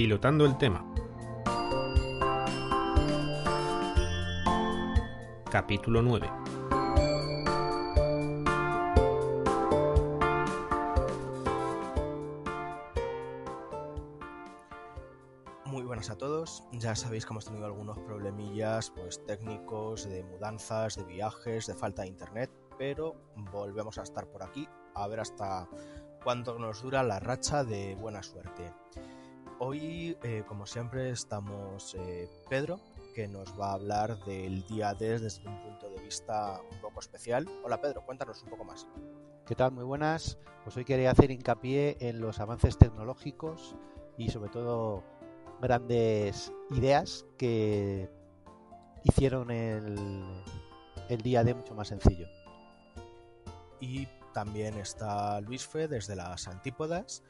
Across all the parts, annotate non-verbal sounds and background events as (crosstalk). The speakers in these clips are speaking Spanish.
Pilotando el tema. Capítulo 9. Muy buenas a todos. Ya sabéis que hemos tenido algunos problemillas pues técnicos, de mudanzas, de viajes, de falta de internet, pero volvemos a estar por aquí a ver hasta cuánto nos dura la racha de buena suerte. Hoy, eh, como siempre, estamos eh, Pedro, que nos va a hablar del día D desde un punto de vista un poco especial. Hola Pedro, cuéntanos un poco más. ¿Qué tal? Muy buenas. Pues hoy quería hacer hincapié en los avances tecnológicos y sobre todo grandes ideas que hicieron el, el día D mucho más sencillo. Y también está Luis Fe desde las Antípodas,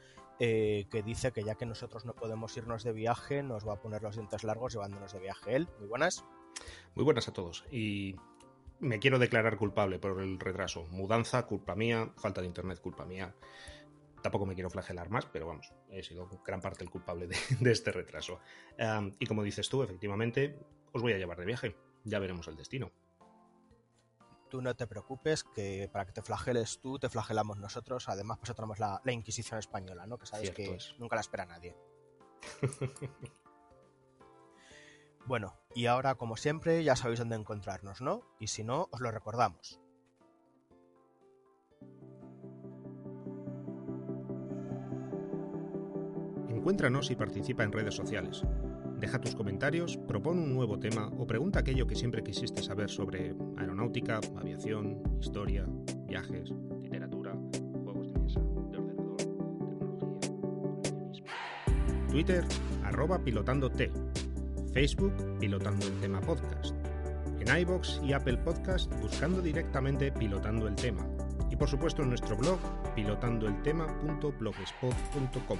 eh, que dice que ya que nosotros no podemos irnos de viaje, nos va a poner los dientes largos llevándonos de viaje él. Muy buenas. Muy buenas a todos. Y me quiero declarar culpable por el retraso. Mudanza, culpa mía. Falta de internet, culpa mía. Tampoco me quiero flagelar más, pero vamos, he sido gran parte el culpable de, (laughs) este retraso. Y como dices tú, efectivamente, os voy a llevar de viaje. Ya veremos el destino tú no te preocupes, que para que te flageles tú, te flagelamos nosotros. Además, pues tenemos la, la Inquisición española, ¿no? Que sabes Cierto que es. nunca la espera nadie. (laughs) bueno, y ahora, como siempre, ya sabéis dónde encontrarnos, ¿no? Y si no, os lo recordamos. Encuéntranos y participa en redes sociales. Deja tus comentarios, propone un nuevo tema o pregunta aquello que siempre quisiste saber sobre aeronáutica, aviación, historia, viajes, literatura, juegos de mesa, de ordenador, tecnología, coleccionismo. Twitter, arroba pilotando T. Facebook, pilotando el tema podcast. En iBox y Apple Podcast, buscando directamente pilotando el tema. Y por supuesto en nuestro blog, pilotandoeltema.blogspot.com.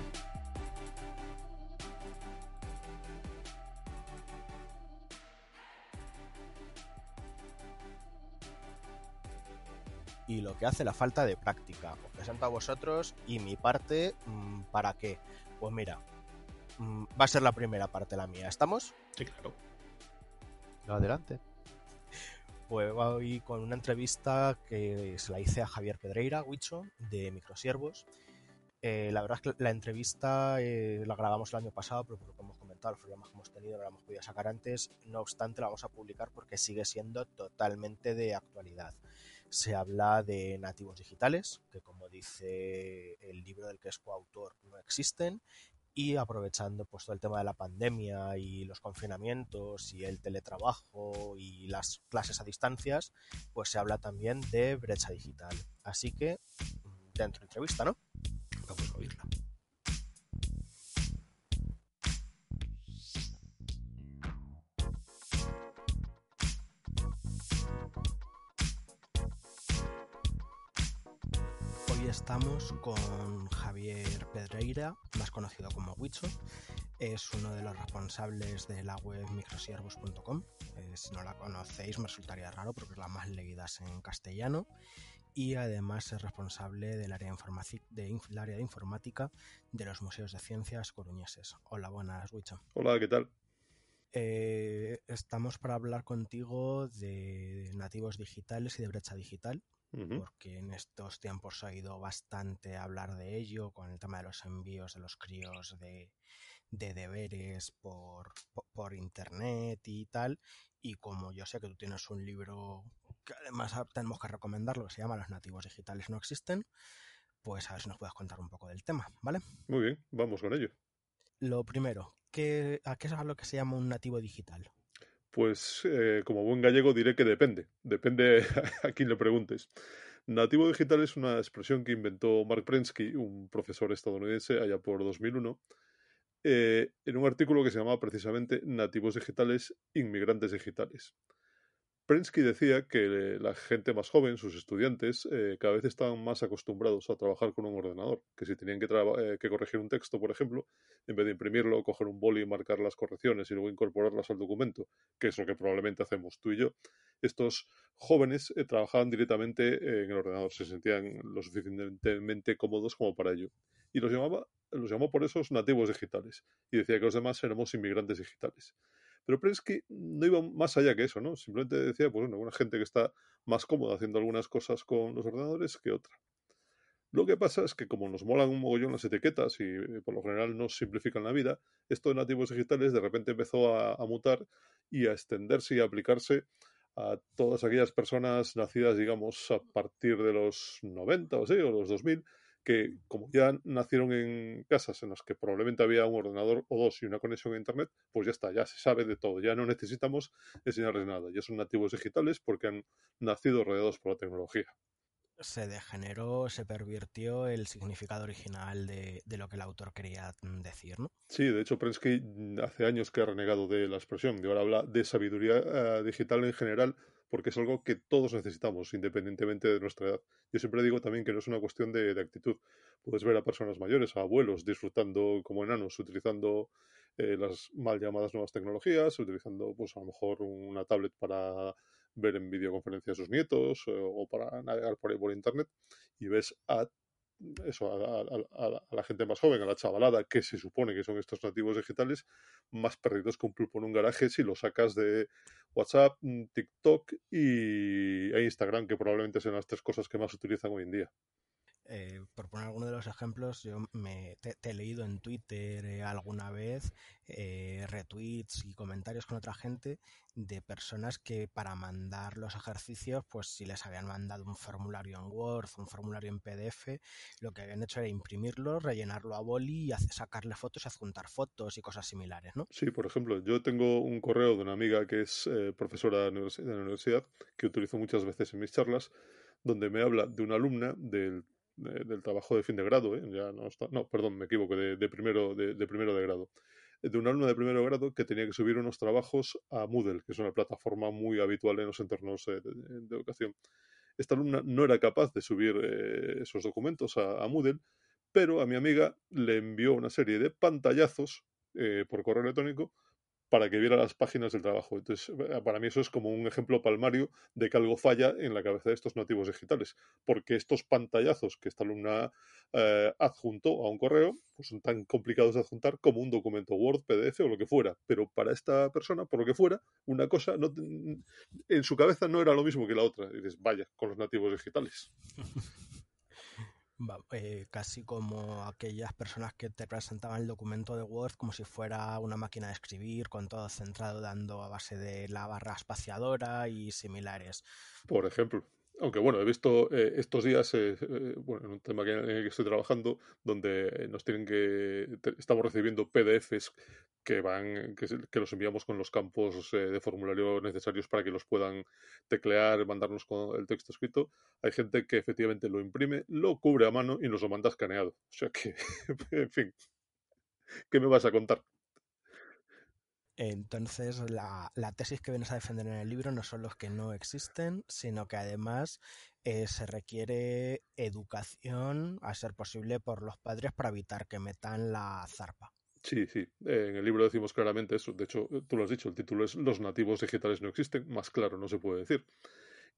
Y lo que hace la falta de práctica. Os presento a vosotros y mi parte, mm, ¿para qué? Pues mira, mm, va a ser la primera parte la mía. ¿Estamos? Sí, claro. Adelante. Pues voy con una entrevista que se la hice a Javier Pedreira, Huicho, de Microsiervos. Eh, la verdad es que la entrevista eh, la grabamos el año pasado, pero por lo que hemos comentado, los problemas que hemos tenido no la hemos podido sacar antes. No obstante, la vamos a publicar porque sigue siendo totalmente de actualidad. Se habla de nativos digitales, que como dice el libro del que es coautor, no existen, y aprovechando pues todo el tema de la pandemia y los confinamientos y el teletrabajo y las clases a distancias, pues se habla también de brecha digital. Así que mm, dentro entrevista, ¿no? Hoy estamos con Javier Pedreira, más conocido como Huicho. Es uno de los responsables de la web microsiervos.com. Eh, si no la conocéis, me resultaría raro porque es la más leída en castellano. Y además es responsable del área, de, área informática de los museos de ciencias coruñeses. Hola, buenas, Huicho. Hola, ¿qué tal? Eh, estamos para hablar contigo de nativos digitales y de brecha digital Porque en estos tiempos ha ido bastante a hablar de ello con el tema de los envíos de los críos de, de deberes por, po- por internet y tal. Y como yo sé que tú tienes un libro que además tenemos que recomendarlo, que se llama Los nativos digitales no existen, pues a ver si nos puedes contar un poco del tema, ¿vale? Muy bien, vamos con ello. Lo primero, ¿qué, ¿a qué es lo que se llama un nativo digital? Pues eh, como buen gallego diré que depende. Depende (laughs) a quién le preguntes. Nativo digital es una expresión que inventó Mark Prensky, un profesor estadounidense, allá por 2001, eh, en un artículo que se llamaba precisamente Nativos digitales, inmigrantes digitales. Prensky decía que la gente más joven, sus estudiantes, eh, cada vez estaban más acostumbrados a trabajar con un ordenador, que si tenían que, eh, corregir un texto, por ejemplo, en vez de imprimirlo, coger un boli y marcar las correcciones y luego incorporarlas al documento, que es lo que probablemente hacemos tú y yo, estos jóvenes eh, trabajaban directamente en el ordenador, se sentían lo suficientemente cómodos como para ello. Y los llamaba los llamó por esos nativos digitales y decía que los demás éramos inmigrantes digitales. Pero Prensky no iba más allá que eso, ¿no? Simplemente decía, pues bueno, una gente que está más cómoda haciendo algunas cosas con los ordenadores que otra. Lo que pasa es que como nos molan un mogollón las etiquetas y eh, por lo general nos simplifican la vida, esto de nativos digitales de repente empezó a, mutar y a extenderse y a aplicarse a todas aquellas personas nacidas, digamos, a partir de los 90 o sí, o los 2000, que como ya nacieron en casas en las que probablemente había un ordenador o dos y una conexión a Internet, pues ya está, ya se sabe de todo, ya no necesitamos enseñarles nada, ya son nativos digitales porque han nacido rodeados por la tecnología se degeneró, se pervirtió el significado original de, de, lo que el autor quería decir, ¿no? Sí, de hecho Prensky mm, hace años que ha renegado de la expresión, y ahora habla de sabiduría uh, digital en general, porque es algo que todos necesitamos, independientemente de nuestra edad. Yo siempre digo también que no es una cuestión de, actitud. Puedes ver a personas mayores, a abuelos, disfrutando como enanos, utilizando eh, las mal llamadas nuevas tecnologías, utilizando pues a lo mejor una tablet para ver en videoconferencia a sus nietos eh, o para navegar por ahí por internet y ves a eso, a, a, a, la gente más joven, a la chavalada, que se supone que son estos nativos digitales, más perdidos que un pulpo en un garaje si lo sacas de WhatsApp, mm, TikTok y, e Instagram, que probablemente sean las tres cosas que más utilizan hoy en día. Eh, por poner alguno de los ejemplos, yo me te, he leído en Twitter eh, alguna vez eh, retweets y comentarios con otra gente de personas que para mandar los ejercicios, pues si les habían mandado un formulario en Word, un formulario en PDF, lo que habían hecho era imprimirlo, rellenarlo a boli y hacer, sacarle fotos y adjuntar fotos y cosas similares, ¿no? Sí, por ejemplo, yo tengo un correo de una amiga que es eh, profesora de la universidad, que utilizo muchas veces en mis charlas, donde me habla de una alumna del de, del trabajo de fin de grado, ¿eh? ya no, está, no, perdón, me equivoco, de, de primero, de, primero de grado, de un alumno de primero grado que tenía que subir unos trabajos a Moodle, que es una plataforma muy habitual en los entornos eh, de, educación. Esta alumna no era capaz de subir eh, esos documentos a, a, Moodle, pero a mi amiga le envió una serie de pantallazos eh, por correo electrónico para que viera las páginas del trabajo. Entonces, eh, para mí eso es como un ejemplo palmario de que algo falla en la cabeza de estos nativos digitales, porque estos pantallazos que esta alumna eh, adjuntó a un correo pues son tan complicados de adjuntar como un documento Word, PDF o lo que fuera. Pero para esta persona, por lo que fuera, una cosa no, en su cabeza no era lo mismo que la otra. Y dices, vaya, con los nativos digitales. (laughs) eh, casi como aquellas personas que te presentaban el documento de Word como si fuera una máquina de escribir con todo centrado dando a base de la barra espaciadora y similares. Por ejemplo. Aunque bueno, he visto eh, estos días, eh, eh, bueno, en un tema que, en el que estoy trabajando, donde nos tienen que, estamos recibiendo PDFs que van, que, que los enviamos con los campos de formulario necesarios para que los puedan teclear, mandarnos con el texto escrito. Hay gente que efectivamente lo imprime, lo cubre a mano y nos lo manda escaneado. O sea que, (laughs) en fin, ¿qué me vas a contar? Entonces, la, la, tesis que vienes a defender en el libro no son los que no existen, sino que además eh, se requiere educación, a ser posible, por los padres para evitar que metan la zarpa. Sí, sí. Eh, en el libro decimos claramente eso. De hecho, tú lo has dicho, el título es Los nativos digitales no existen. Más claro no se puede decir.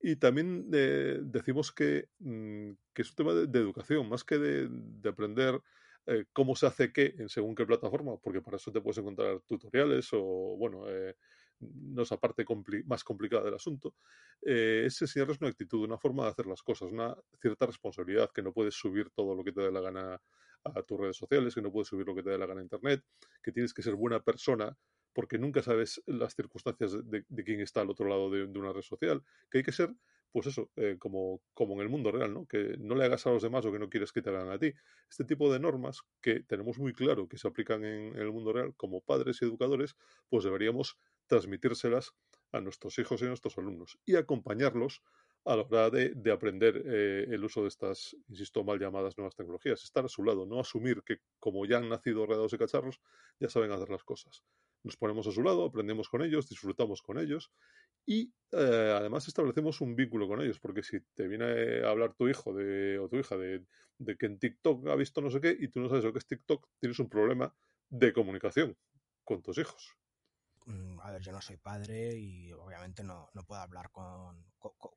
Y también eh, decimos que, mmm, que, es un tema de, de educación, más que de, de aprender eh, cómo se hace qué en según qué plataforma, porque para eso te puedes encontrar tutoriales o, bueno, eh, no esa parte compli más complicada del asunto, eh, es una actitud, una forma de hacer las cosas, una cierta responsabilidad, que no puedes subir todo lo que te dé la gana a tus redes sociales, que no puedes subir lo que te dé la gana a Internet, que tienes que ser buena persona porque nunca sabes las circunstancias de, quién está al otro lado de, una red social, que hay que ser pues eso, eh, como, como en el mundo real, ¿no? Que no le hagas a los demás lo que no quieres que te hagan a ti. Este tipo de normas que tenemos muy claro que se aplican en, el mundo real como padres y educadores, pues deberíamos transmitírselas a nuestros hijos y a nuestros alumnos y acompañarlos a la hora de, de aprender eh, el uso de estas, insisto, mal llamadas nuevas tecnologías. Estar a su lado, no asumir que como ya han nacido rodeados de cacharros, ya saben hacer las cosas. Nos ponemos a su lado, aprendemos con ellos, disfrutamos con ellos y eh, además establecemos un vínculo con ellos, porque si te viene a hablar tu hijo de, o tu hija de, de, que en TikTok ha visto no sé qué y tú no sabes lo que es TikTok, tienes un problema de comunicación con tus hijos. Mm, a ver, yo no soy padre y obviamente no, no puedo hablar con,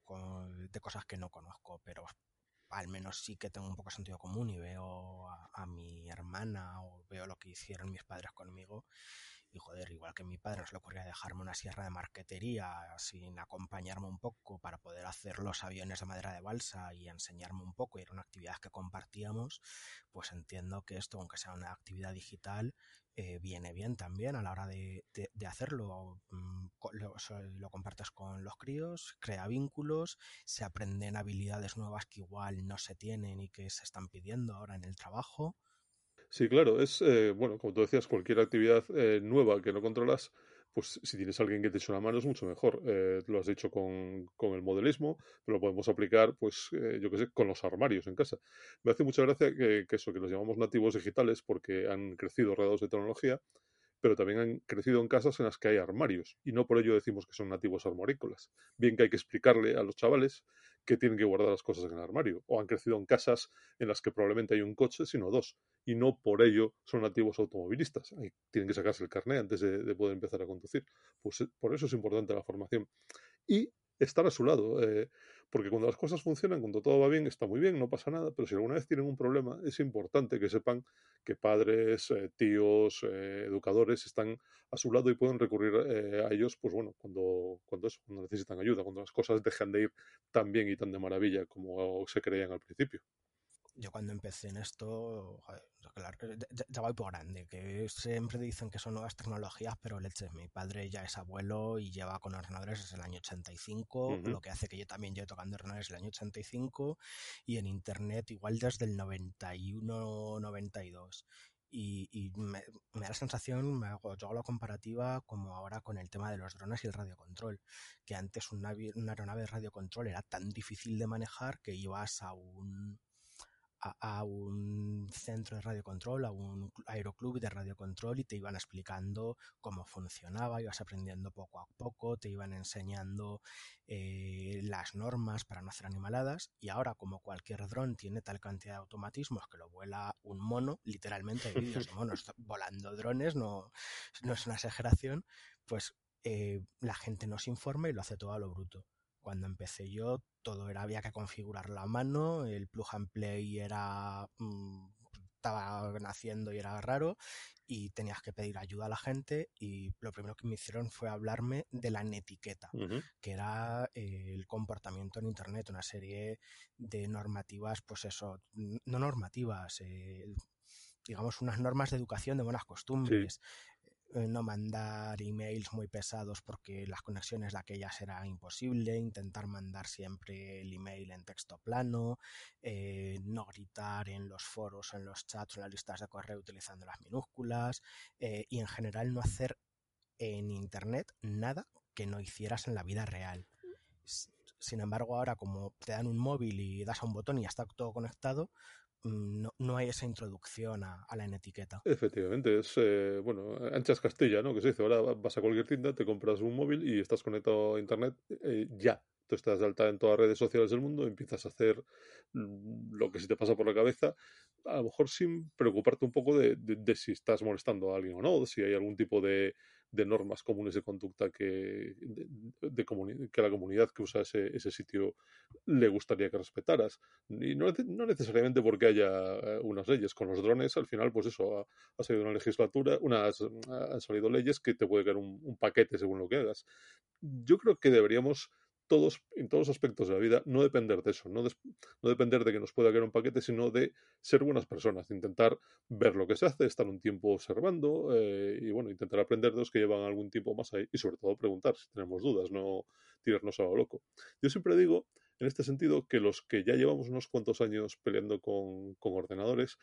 con, de cosas que no conozco, pero al menos sí que tengo un poco sentido común y veo a mi hermana o veo lo que hicieron mis padres conmigo y joder, igual que mi padre no se le ocurría dejarme una sierra de marquetería sin acompañarme un poco para poder hacer los aviones de madera de balsa y enseñarme un poco y era una actividad que compartíamos, pues entiendo que esto, aunque sea una actividad digital, eh, viene bien también a la hora de, hacerlo. Mm, lo, lo, compartes con los críos, crea vínculos, se aprenden habilidades nuevas que igual no se tienen y que se están pidiendo ahora en el trabajo. Sí, claro, es, eh, bueno, como tú decías, cualquier actividad eh, nueva que no controlas, pues si tienes alguien que te eche una mano es mucho mejor. Eh, lo has dicho con, con, el modelismo, pero lo podemos aplicar, pues, yo qué sé, con los armarios en casa. Me hace mucha gracia que, que, eso, que los llamamos nativos digitales porque han crecido rodeados de tecnología, pero también han crecido en casas en las que hay armarios, y no por ello decimos que son nativos armorícolas. Bien que hay que explicarle a los chavales que tienen que guardar las cosas en el armario, o han crecido en casas en las que probablemente hay un coche, sino dos, y no por ello son nativos automovilistas. tienen que sacarse el carnet antes de, poder empezar a conducir. Pues eh, por eso es importante la formación. Y estar a su lado. Eh, porque cuando las cosas funcionan, cuando todo va bien, está muy bien, no pasa nada, pero si alguna vez tienen un problema, es importante que sepan que padres, eh, tíos, educadores están a su lado y pueden recurrir a ellos, pues bueno, cuando, cuando, eso, cuando necesitan ayuda, cuando las cosas dejan de ir tan bien y tan de maravilla como se creían al principio yo cuando empecé en esto, claro, ya, voy por grande, que siempre dicen que son nuevas tecnologías, pero leche, mi padre ya es abuelo y lleva con ordenadores desde el año 85, lo que hace que yo también lleve tocando ordenadores desde el año 85 y en internet igual desde el 91, 92. Y, y me, da la sensación, me hago, yo hago la comparativa como ahora con el tema de los drones y el radiocontrol, que antes una, una aeronave de radiocontrol era tan difícil de manejar que ibas a un a, un centro de radiocontrol, a un aeroclub de radiocontrol y te iban explicando cómo funcionaba, ibas aprendiendo poco a poco, te iban enseñando eh, las normas para no hacer animaladas y ahora como cualquier dron tiene tal cantidad de automatismos que lo vuela un mono, literalmente hay vídeos de monos volando drones, no, no es una exageración, pues eh, la gente no se informa y lo hace todo a lo bruto. Cuando empecé yo, todo era, había que configurar la mano, el plug and play era, mm, estaba naciendo y era raro, y tenías que pedir ayuda a la gente, y lo primero que me hicieron fue hablarme de la netiqueta, que era eh, el comportamiento en Internet, una serie de normativas, pues eso, no normativas, eh, digamos, unas normas de educación de buenas costumbres. No mandar emails muy pesados porque las conexiones de aquellas era imposible, intentar mandar siempre el email en texto plano, eh, no gritar en los foros, en los chats en las listas de correo utilizando las minúsculas eh, y en general no hacer en Internet nada que no hicieras en la vida real. Sin embargo, ahora como te dan un móvil y das a un botón y ya está todo conectado, no, no, hay esa introducción a, la etiqueta. Efectivamente, es, eh, bueno, anchas Castilla, ¿no? Que se dice, ahora vas a cualquier tienda, te compras un móvil y estás conectado a Internet eh, ya. Tú estás de alta en todas las redes sociales del mundo, empiezas a hacer mm, lo que se te pasa por la cabeza, a lo mejor sin preocuparte un poco de, de si estás molestando a alguien o no, si hay algún tipo de, de normas comunes de conducta que, de, que la comunidad que usa ese, ese, sitio le gustaría que respetaras. Y no, no, necesariamente porque haya eh, unas leyes. Con los drones, al final, pues eso, ha, salido una legislatura, unas, han salido leyes que te puede caer un, un paquete según lo que hagas. Yo creo que deberíamos todos, en todos los aspectos de la vida, no depender de eso, no, no, depender de que nos pueda caer un paquete, sino de ser buenas personas, intentar ver lo que se hace, estar un tiempo observando eh, y bueno, intentar aprender de los que llevan algún tiempo más ahí y sobre todo preguntar si tenemos dudas, no tirarnos a lo loco. Yo siempre digo, en este sentido, que los que ya llevamos unos cuantos años peleando con, con ordenadores,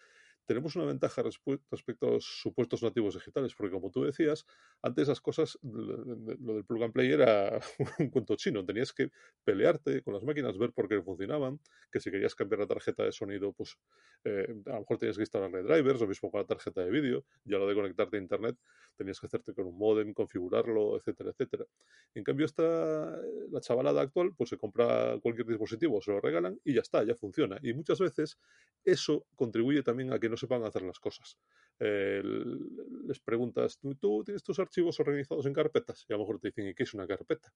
tenemos una ventaja respecto a los supuestos nativos digitales, porque como tú decías, antes esas cosas, lo del plug and play era (laughs) un cuento chino, tenías que pelearte con las máquinas, ver por qué funcionaban, que si querías cambiar la tarjeta de sonido, pues eh, a lo mejor tenías que instalarle drivers, lo mismo con la tarjeta de vídeo, ya lo de conectarte a internet, tenías que hacerte con un modem, configurarlo, etcétera, etcétera. En cambio, esta, la chavalada actual, pues se compra cualquier dispositivo, se lo regalan y ya está, ya funciona. Y muchas veces eso contribuye también a que no sepan hacer las cosas. les preguntas, ¿tú tienes tus archivos organizados en carpetas? Y a lo mejor te dicen, ¿y qué es una carpeta?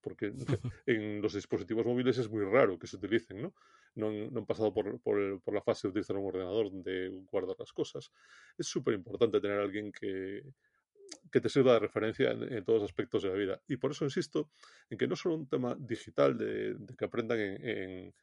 Porque (laughs) en los dispositivos móviles es muy raro que se utilicen, ¿no? no han, pasado por, por, la fase de utilizar un ordenador donde guardar las cosas. Es súper importante tener a alguien que, que te sirva de referencia en, todos los aspectos de la vida. Y por eso insisto en que no solo un tema digital de, que aprendan en,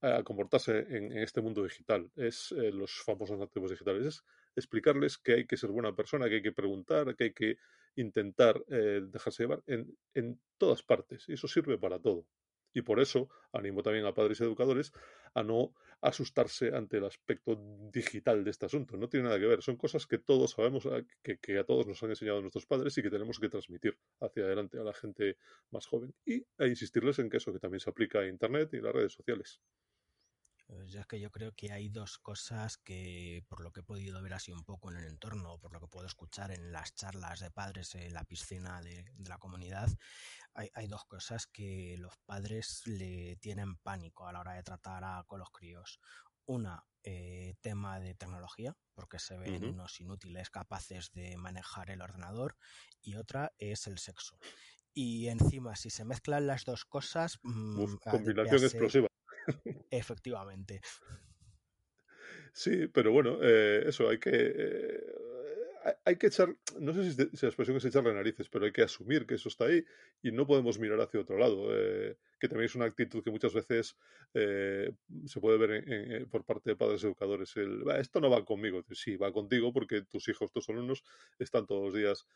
a comportarse en, este mundo digital, es eh, los famosos nativos digitales, es explicarles que hay que ser buena persona, que hay que preguntar, que hay que intentar eh, dejarse llevar en, en todas partes. Y eso sirve para todo. Y por eso animo también a padres y educadores a no asustarse ante el aspecto digital de este asunto. No tiene nada que ver. Son cosas que todos sabemos, ah, que, a todos nos han enseñado nuestros padres y que tenemos que transmitir hacia adelante a la gente más joven. Y a insistirles en que eso que también se aplica a Internet y las redes sociales. Ya es que yo creo que hay dos cosas que, por lo que he podido ver así un poco en el entorno, por lo que puedo escuchar en las charlas de padres en la piscina de, la comunidad, hay, dos cosas que los padres le tienen pánico a la hora de tratar a, con los críos. Una, eh, tema de tecnología, porque se ven unos inútiles capaces de manejar el ordenador, y otra es el sexo. Y encima, si se mezclan las dos cosas... Mm, combinación explosiva. (laughs) Efectivamente. Sí, pero bueno, eh, eso hay que. Eh, hay que echar. No sé si, la expresión es echarle narices, pero hay que asumir que eso está ahí y no podemos mirar hacia otro lado. Eh, que también es una actitud que muchas veces se puede ver por parte de padres educadores. El, esto no va conmigo. Sí, va contigo porque tus hijos, tus alumnos, están todos los días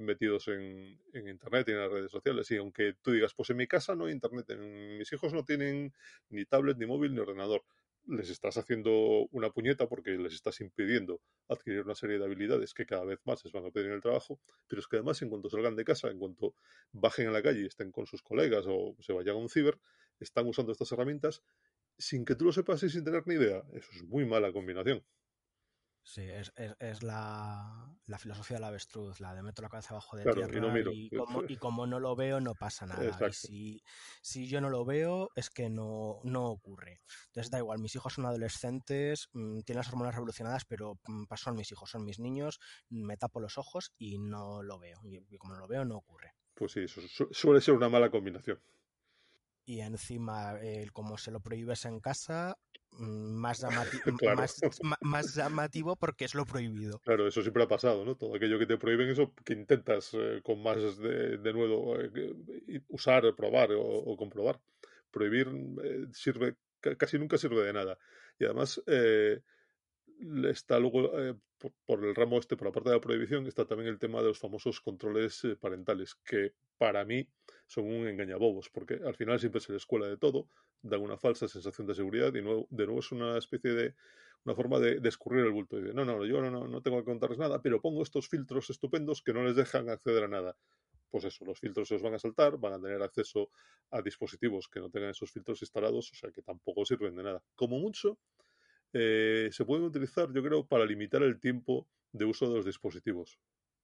metidos en, en, Internet y en las redes sociales. Y aunque tú digas, pues en mi casa no hay Internet, mis hijos no tienen ni tablet, ni móvil, ni ordenador les estás haciendo una puñeta porque les estás impidiendo adquirir una serie de habilidades que cada vez más les van a pedir en el trabajo, pero es que además en cuanto salgan de casa, en cuanto bajen a la calle y estén con sus colegas o se vayan a un ciber, están usando estas herramientas sin que tú lo sepas y sin tener ni idea. Eso es muy mala combinación. Sí, es, es, la, la, filosofía de la avestruz, la de meto la cabeza abajo de tierra y, como, no lo veo no pasa nada. Y si, si, yo no lo veo es que no, no ocurre. Entonces da igual, mis hijos son adolescentes, mm, tienen las hormonas revolucionadas, pero mm, son mis hijos, son mis niños, me tapo los ojos y no lo veo. Y, como no lo veo no ocurre. Pues sí, eso suele ser una mala combinación y encima el como se lo prohíbes en casa mm, más, (laughs) más, llamativo porque es lo prohibido. Claro, eso siempre ha pasado, ¿no? Todo aquello que te prohíben, eso que intentas eh, con más de, de nuevo eh, usar, probar o, comprobar. Prohibir eh, sirve, casi nunca sirve de nada. Y además está luego por, el ramo este, por la parte de la prohibición, está también el tema de los famosos controles parentales, que para mí son un engañabobos, porque al final siempre se les cuela de todo, dan una falsa sensación de seguridad y nuevo, de nuevo es una especie de una forma de, escurrir el bulto y de no, no, yo no, no tengo que contarles nada, pero pongo estos filtros estupendos que no les dejan acceder a nada. Pues eso, los filtros se los van a saltar, van a tener acceso a dispositivos que no tengan esos filtros instalados, o sea que tampoco sirven de nada. Como mucho, eh, se pueden utilizar, yo creo, para limitar el tiempo de uso de los dispositivos.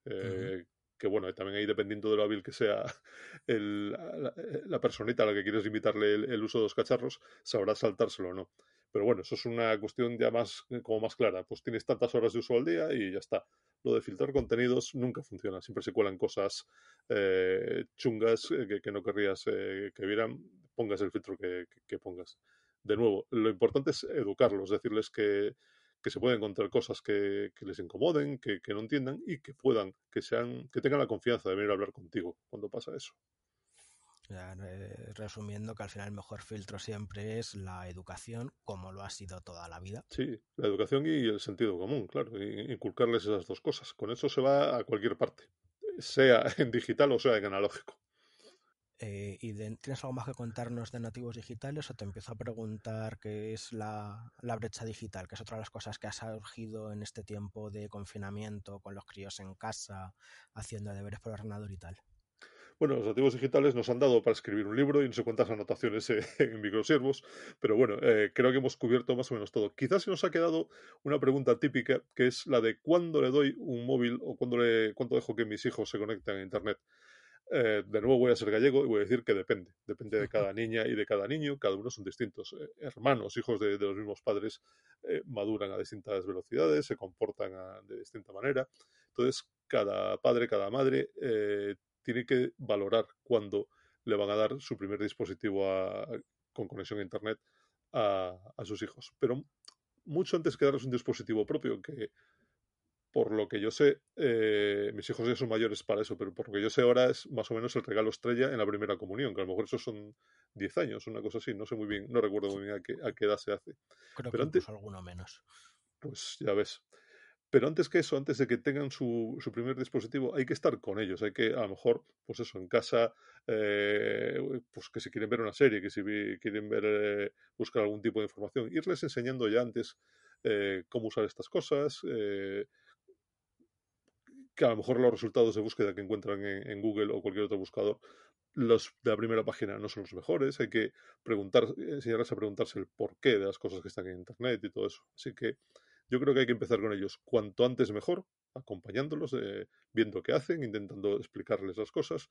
Eh, que bueno, también ahí dependiendo de lo hábil que sea (laughs) la, personita a la que quieres limitarle el, uso de los cacharros, sabrá saltárselo o no. Pero bueno, eso es una cuestión ya más, como más clara. Pues tienes tantas horas de uso al día y ya está. Lo de filtrar contenidos nunca funciona. Siempre se cuelan cosas eh, chungas que, no querrías que vieran. Pongas el filtro que pongas de nuevo, lo importante es educarlos, decirles que, se pueden encontrar cosas que, les incomoden, que, no entiendan y que puedan, que sean, que tengan la confianza de venir a hablar contigo cuando pasa eso. Eh, resumiendo que al final el mejor filtro siempre es la educación, como lo ha sido toda la vida. Sí, la educación y el sentido común, claro, inculcarles esas dos cosas. Con eso se va a cualquier parte, sea (laughs) en digital o sea en analógico. Eh, ¿Y tienes algo más que contarnos de nativos digitales o te empiezo a preguntar qué es la, brecha digital, que es otra de las cosas que ha surgido en este tiempo de confinamiento con los críos en casa, haciendo deberes por ordenador y tal? Bueno, los nativos digitales nos han dado para escribir un libro y no sé cuántas anotaciones (laughs) en microsiervos, pero bueno, eh, creo que hemos cubierto más o menos todo. Quizás se nos ha quedado una pregunta típica, que es la de cuándo le doy un móvil o cuándo, le, cuándo dejo que mis hijos se conecten a Internet. Eh, de nuevo voy a ser gallego y voy a decir que depende. Depende de cada niña y de cada niño. Cada uno son distintos. Eh, hermanos, hijos de, los mismos padres, eh, maduran a distintas velocidades, se comportan de distinta manera. Entonces, cada padre, cada madre tiene que valorar cuándo le van a dar su primer dispositivo con conexión a Internet a, a sus hijos. Pero mucho antes que darles un dispositivo propio, que por lo que yo sé, eh, mis hijos ya son mayores para eso, pero por lo que yo sé ahora es más o menos el regalo estrella en la primera comunión, que a lo mejor esos son 10 años, una cosa así, no sé muy bien, no recuerdo muy bien a qué, a qué edad se hace. Creo Pero que antes- alguno menos. Pues ya ves. Pero antes que eso, antes de que tengan su, su primer dispositivo, hay que estar con ellos. Hay que, a lo mejor, pues eso, en casa, eh, pues que si quieren ver una serie, que si quieren ver, eh, buscar algún tipo de información, irles enseñando ya antes eh, cómo usar estas cosas, que a lo mejor los resultados de búsqueda que encuentran en, Google o cualquier otro buscador, los de la primera página no son los mejores. Hay que preguntar, enseñarles a preguntarse el porqué de las cosas que están en Internet y todo eso. Así que yo creo que hay que empezar con ellos cuanto antes mejor, acompañándolos, eh, viendo qué hacen, intentando explicarles las cosas.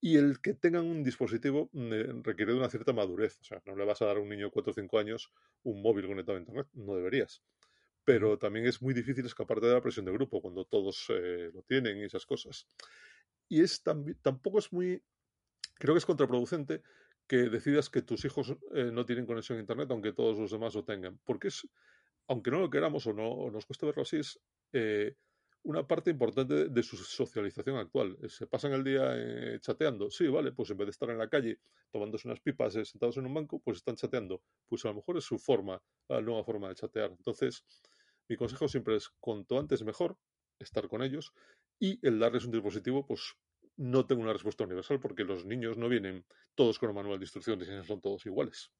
Y el que tengan un dispositivo eh, requiere de una cierta madurez. O sea, no le vas a dar a un niño de 4 o 5 años un móvil conectado a Internet. No deberías. Pero también es muy difícil escaparte de la presión de grupo cuando todos eh, lo tienen y esas cosas. Y es tampoco es muy. Creo que es contraproducente que decidas que tus hijos eh, no tienen conexión a Internet aunque todos los demás lo tengan. Porque es, aunque no lo queramos o no o nos cueste verlo así, es eh, una parte importante de, su socialización actual. Eh, Se pasan el día eh, chateando. Sí, vale, pues en vez de estar en la calle tomándose unas pipas eh, sentados en un banco, pues están chateando. Pues a lo mejor es su forma, la nueva forma de chatear. Entonces, mi consejo siempre es cuanto antes mejor estar con ellos y el darles un dispositivo, pues no tengo una respuesta universal porque los niños no vienen todos con un manual de instrucciones y no son todos iguales.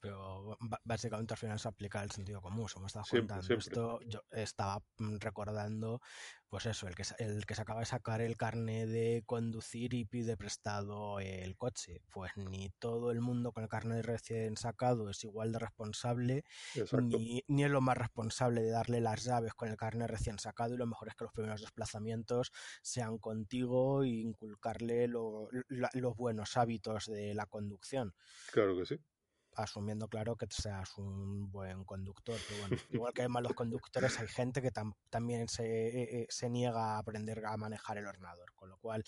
Pero básicamente al final se aplica el sentido común, como estás contando. siempre. Esto yo estaba mm, recordando, pues eso, el que, el que se acaba de sacar el carnet de conducir y pide prestado el coche. Pues ni todo el mundo con el carnet recién sacado es igual de responsable, ni, ni es lo más responsable de darle las llaves con el carnet recién sacado y lo mejor es que los primeros desplazamientos sean contigo e inculcarle lo- la- los buenos hábitos de la conducción Claro que sí. Asumiendo claro que seas un buen conductor. Pero bueno, (laughs) igual que hay malos conductores, hay gente que tam- también se, eh, eh, se niega a aprender a manejar el ordenador. Con lo cual,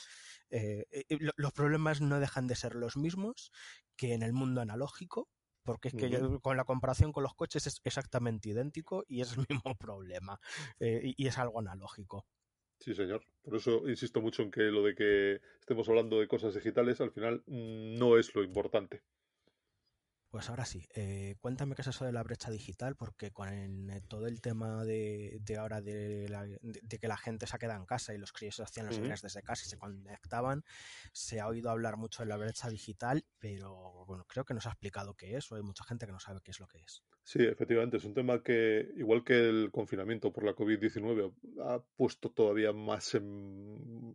eh, eh, lo- los problemas no dejan de ser los mismos que en el mundo analógico. Porque es que Ujú. con la comparación con los coches es exactamente idéntico y es el (laughs) mismo problema. eh, y, y es algo analógico. Sí, señor. Por eso insisto mucho en que lo de que estemos hablando de cosas digitales al final mm, no es lo importante. Pues ahora sí, eh, cuéntame qué es eso de la brecha digital, porque con el- eh, todo el tema de, de ahora de, la- de- de que la gente se ha quedado en casa y los críos hacían los deberes desde casa y se conectaban, se ha oído hablar mucho de la brecha digital, pero bueno, creo que nos ha explicado qué es, o hay mucha gente que no sabe qué es lo que es. Sí, efectivamente, es un tema que, igual que el confinamiento por la COVID-19, ha puesto todavía más en,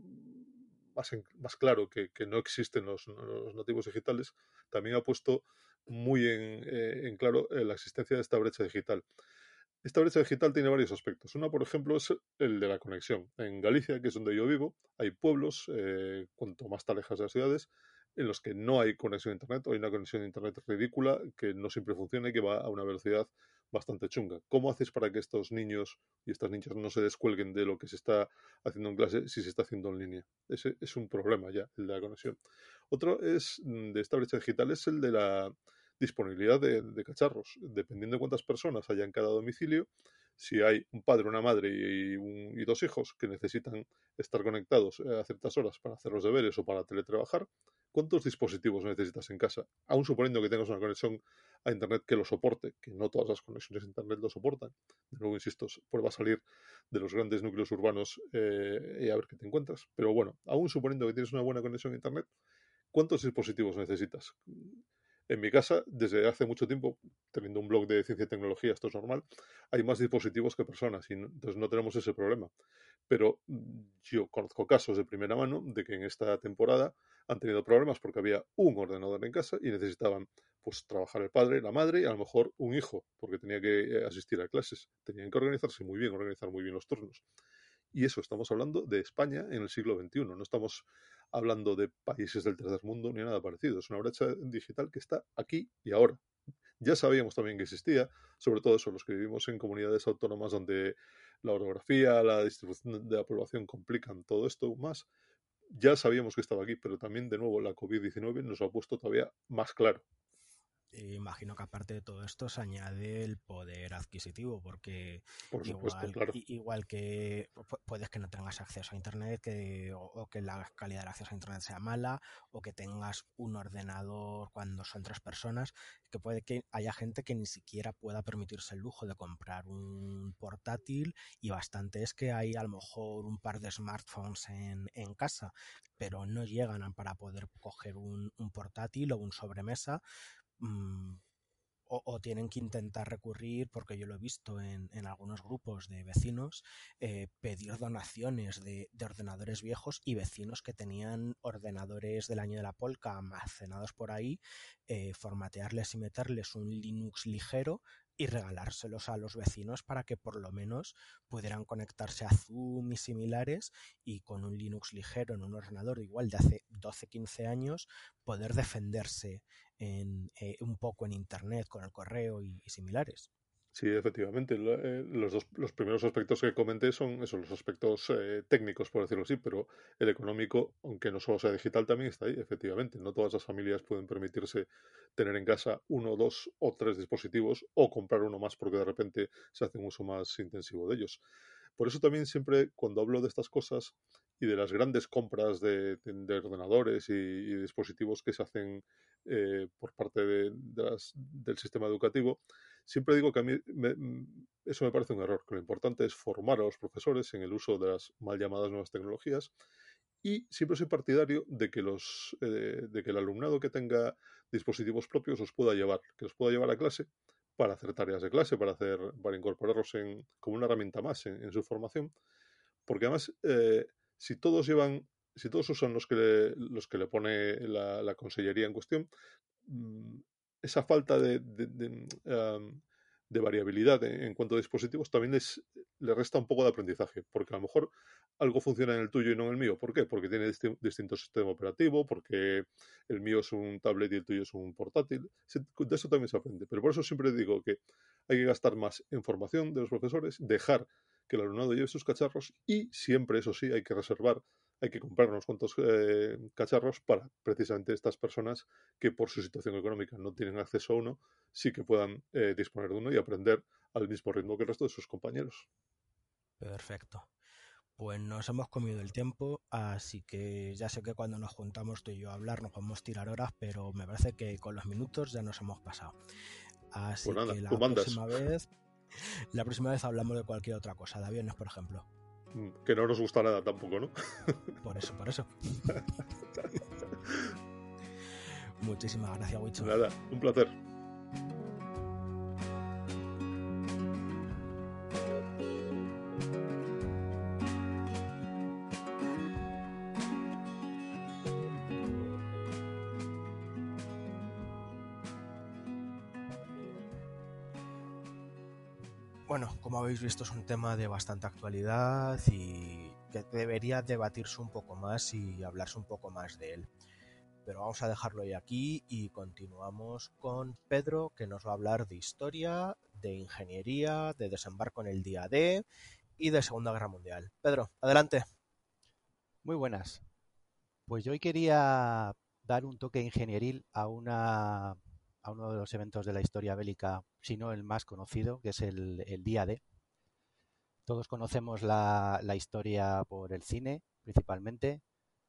más, en- más claro que, que no existen los, los nativos digitales, también ha puesto muy en, eh, en claro eh, la existencia de esta brecha digital. Esta brecha digital tiene varios aspectos. Una, por ejemplo, es el de la conexión. En Galicia, que es donde yo vivo, hay pueblos, eh, cuanto más te alejas de las ciudades, en los que no hay conexión a Internet o hay una conexión a Internet ridícula que no siempre funciona y que va a una velocidad bastante chunga. ¿Cómo haces para que estos niños y estas niñas no se descuelguen de lo que se está haciendo en clase si se está haciendo en línea? Ese es un problema ya, el de la conexión. Otro es mm, de esta brecha digital es el de la disponibilidad de, cacharros. Dependiendo de cuántas personas haya en cada domicilio, si hay un padre, una madre y, un- y dos hijos que necesitan estar conectados eh, a ciertas horas para hacer los deberes o para teletrabajar, ¿cuántos dispositivos necesitas en casa? Aún suponiendo que tengas una conexión a Internet que lo soporte, que no todas las conexiones a Internet lo soportan. De nuevo, insisto, prueba a salir de los grandes núcleos urbanos eh, y a ver qué te encuentras. Pero bueno, aún suponiendo que tienes una buena conexión a Internet, ¿cuántos dispositivos necesitas? En mi casa, desde hace mucho tiempo, teniendo un blog de ciencia y tecnología, esto es normal, hay más dispositivos que personas y entonces no tenemos ese problema. Pero mm, yo conozco casos de primera mano de que en esta temporada han tenido problemas porque había un ordenador en casa y necesitaban pues trabajar el padre, la madre y a lo mejor un hijo porque tenía que eh, asistir a clases. Tenían que organizarse muy bien, organizar muy bien los turnos. Y eso estamos hablando de España en el siglo XXI, no estamos hablando de países del tercer mundo ni nada parecido. Es una brecha digital que está aquí y ahora. Ya sabíamos también que existía, sobre todo eso, los que vivimos en comunidades autónomas donde la orografía, la distribución de la población complican todo esto más. Ya sabíamos que estaba aquí, pero también, de nuevo, la COVID-19 nos lo ha puesto todavía más claro. Imagino que aparte de todo esto se añade el poder adquisitivo, porque Por supuesto, igual, claro. igual que pu- puedes que no tengas acceso a Internet que, o, o que la calidad del acceso a Internet sea mala, o que tengas un ordenador cuando son tres personas, que puede que haya gente que ni siquiera pueda permitirse el lujo de comprar un portátil y bastante es que hay a lo mejor un par de smartphones en, en casa, pero no llegan a- para poder coger un, un portátil o un sobremesa mm, o, tienen que intentar recurrir, porque yo lo he visto en, en algunos grupos de vecinos, eh, pedir donaciones de, de ordenadores viejos y vecinos que tenían ordenadores del año de la polca almacenados por ahí, eh, formatearles y meterles un Linux ligero y regalárselos a los vecinos para que por lo menos pudieran conectarse a Zoom y similares y con un Linux ligero en un ordenador igual de hace 12-15 años poder defenderse en, eh, un poco en Internet con el correo y, y similares. Sí, efectivamente. eh, Los, dos, los primeros aspectos que comenté son esos, los aspectos eh, técnicos, por decirlo así, pero el económico, aunque no solo sea digital, también está ahí, efectivamente. No todas las familias pueden permitirse tener en casa uno, dos o tres dispositivos o comprar uno más porque de repente se hace un uso más intensivo de ellos. Por eso también siempre cuando hablo de estas cosas y de las grandes compras de, de- de ordenadores y, dispositivos que se hacen eh, por parte de las- del sistema educativo, siempre digo que a mí me- mm, eso me parece un error, que lo importante es formar a los profesores en el uso de las mal llamadas nuevas tecnologías y siempre soy partidario de que los eh, de que el alumnado que tenga dispositivos propios los pueda llevar, que los pueda llevar a clase para hacer tareas de clase, para hacer para incorporarlos en como una herramienta más en, su formación, porque además eh, si todos llevan si todos usan los que le, los que le pone la, la consellería en cuestión, mm, esa falta de, de, de variabilidad en, en, cuanto a dispositivos también les, le resta un poco de aprendizaje, porque a lo mejor algo funciona en el tuyo y no en el mío. ¿Por qué? Porque tiene disti distinto sistema operativo, porque el mío es un tablet y el tuyo es un portátil. De eso también se aprende. Pero por eso siempre digo que hay que gastar más en formación de los profesores, dejar que el alumnado lleve sus cacharros y siempre, eso sí, hay que reservar hay que comprar unos cuantos eh, cacharros para precisamente estas personas que por su situación económica no tienen acceso a uno, sí que puedan eh, disponer de uno y aprender al mismo ritmo que el resto de sus compañeros. Perfecto. Pues nos hemos comido el tiempo, así que ya sé que cuando nos juntamos tú y yo a hablar nos podemos tirar horas, pero me parece que con los minutos ya nos hemos pasado. Así pues nada, que la próxima vez, la próxima vez hablamos de cualquier otra cosa, de aviones, por ejemplo. Que no nos gusta nada tampoco, ¿no? (laughs) Por eso, por eso. (laughs) Muchísimas gracias, Wicho. Nada, un placer. Habéis visto es un tema de bastante actualidad y que debería debatirse un poco más y hablarse un poco más de él. Pero vamos a dejarlo ahí aquí y continuamos con Pedro que nos va a hablar de historia, de ingeniería, de desembarco en el día D y de Segunda Guerra Mundial. Pedro, adelante. Muy buenas. Pues yo hoy quería dar un toque ingenieril a uno de los eventos de la historia bélica, si no el más conocido, que es el, el Día D. Todos conocemos la, la, historia por el cine, principalmente,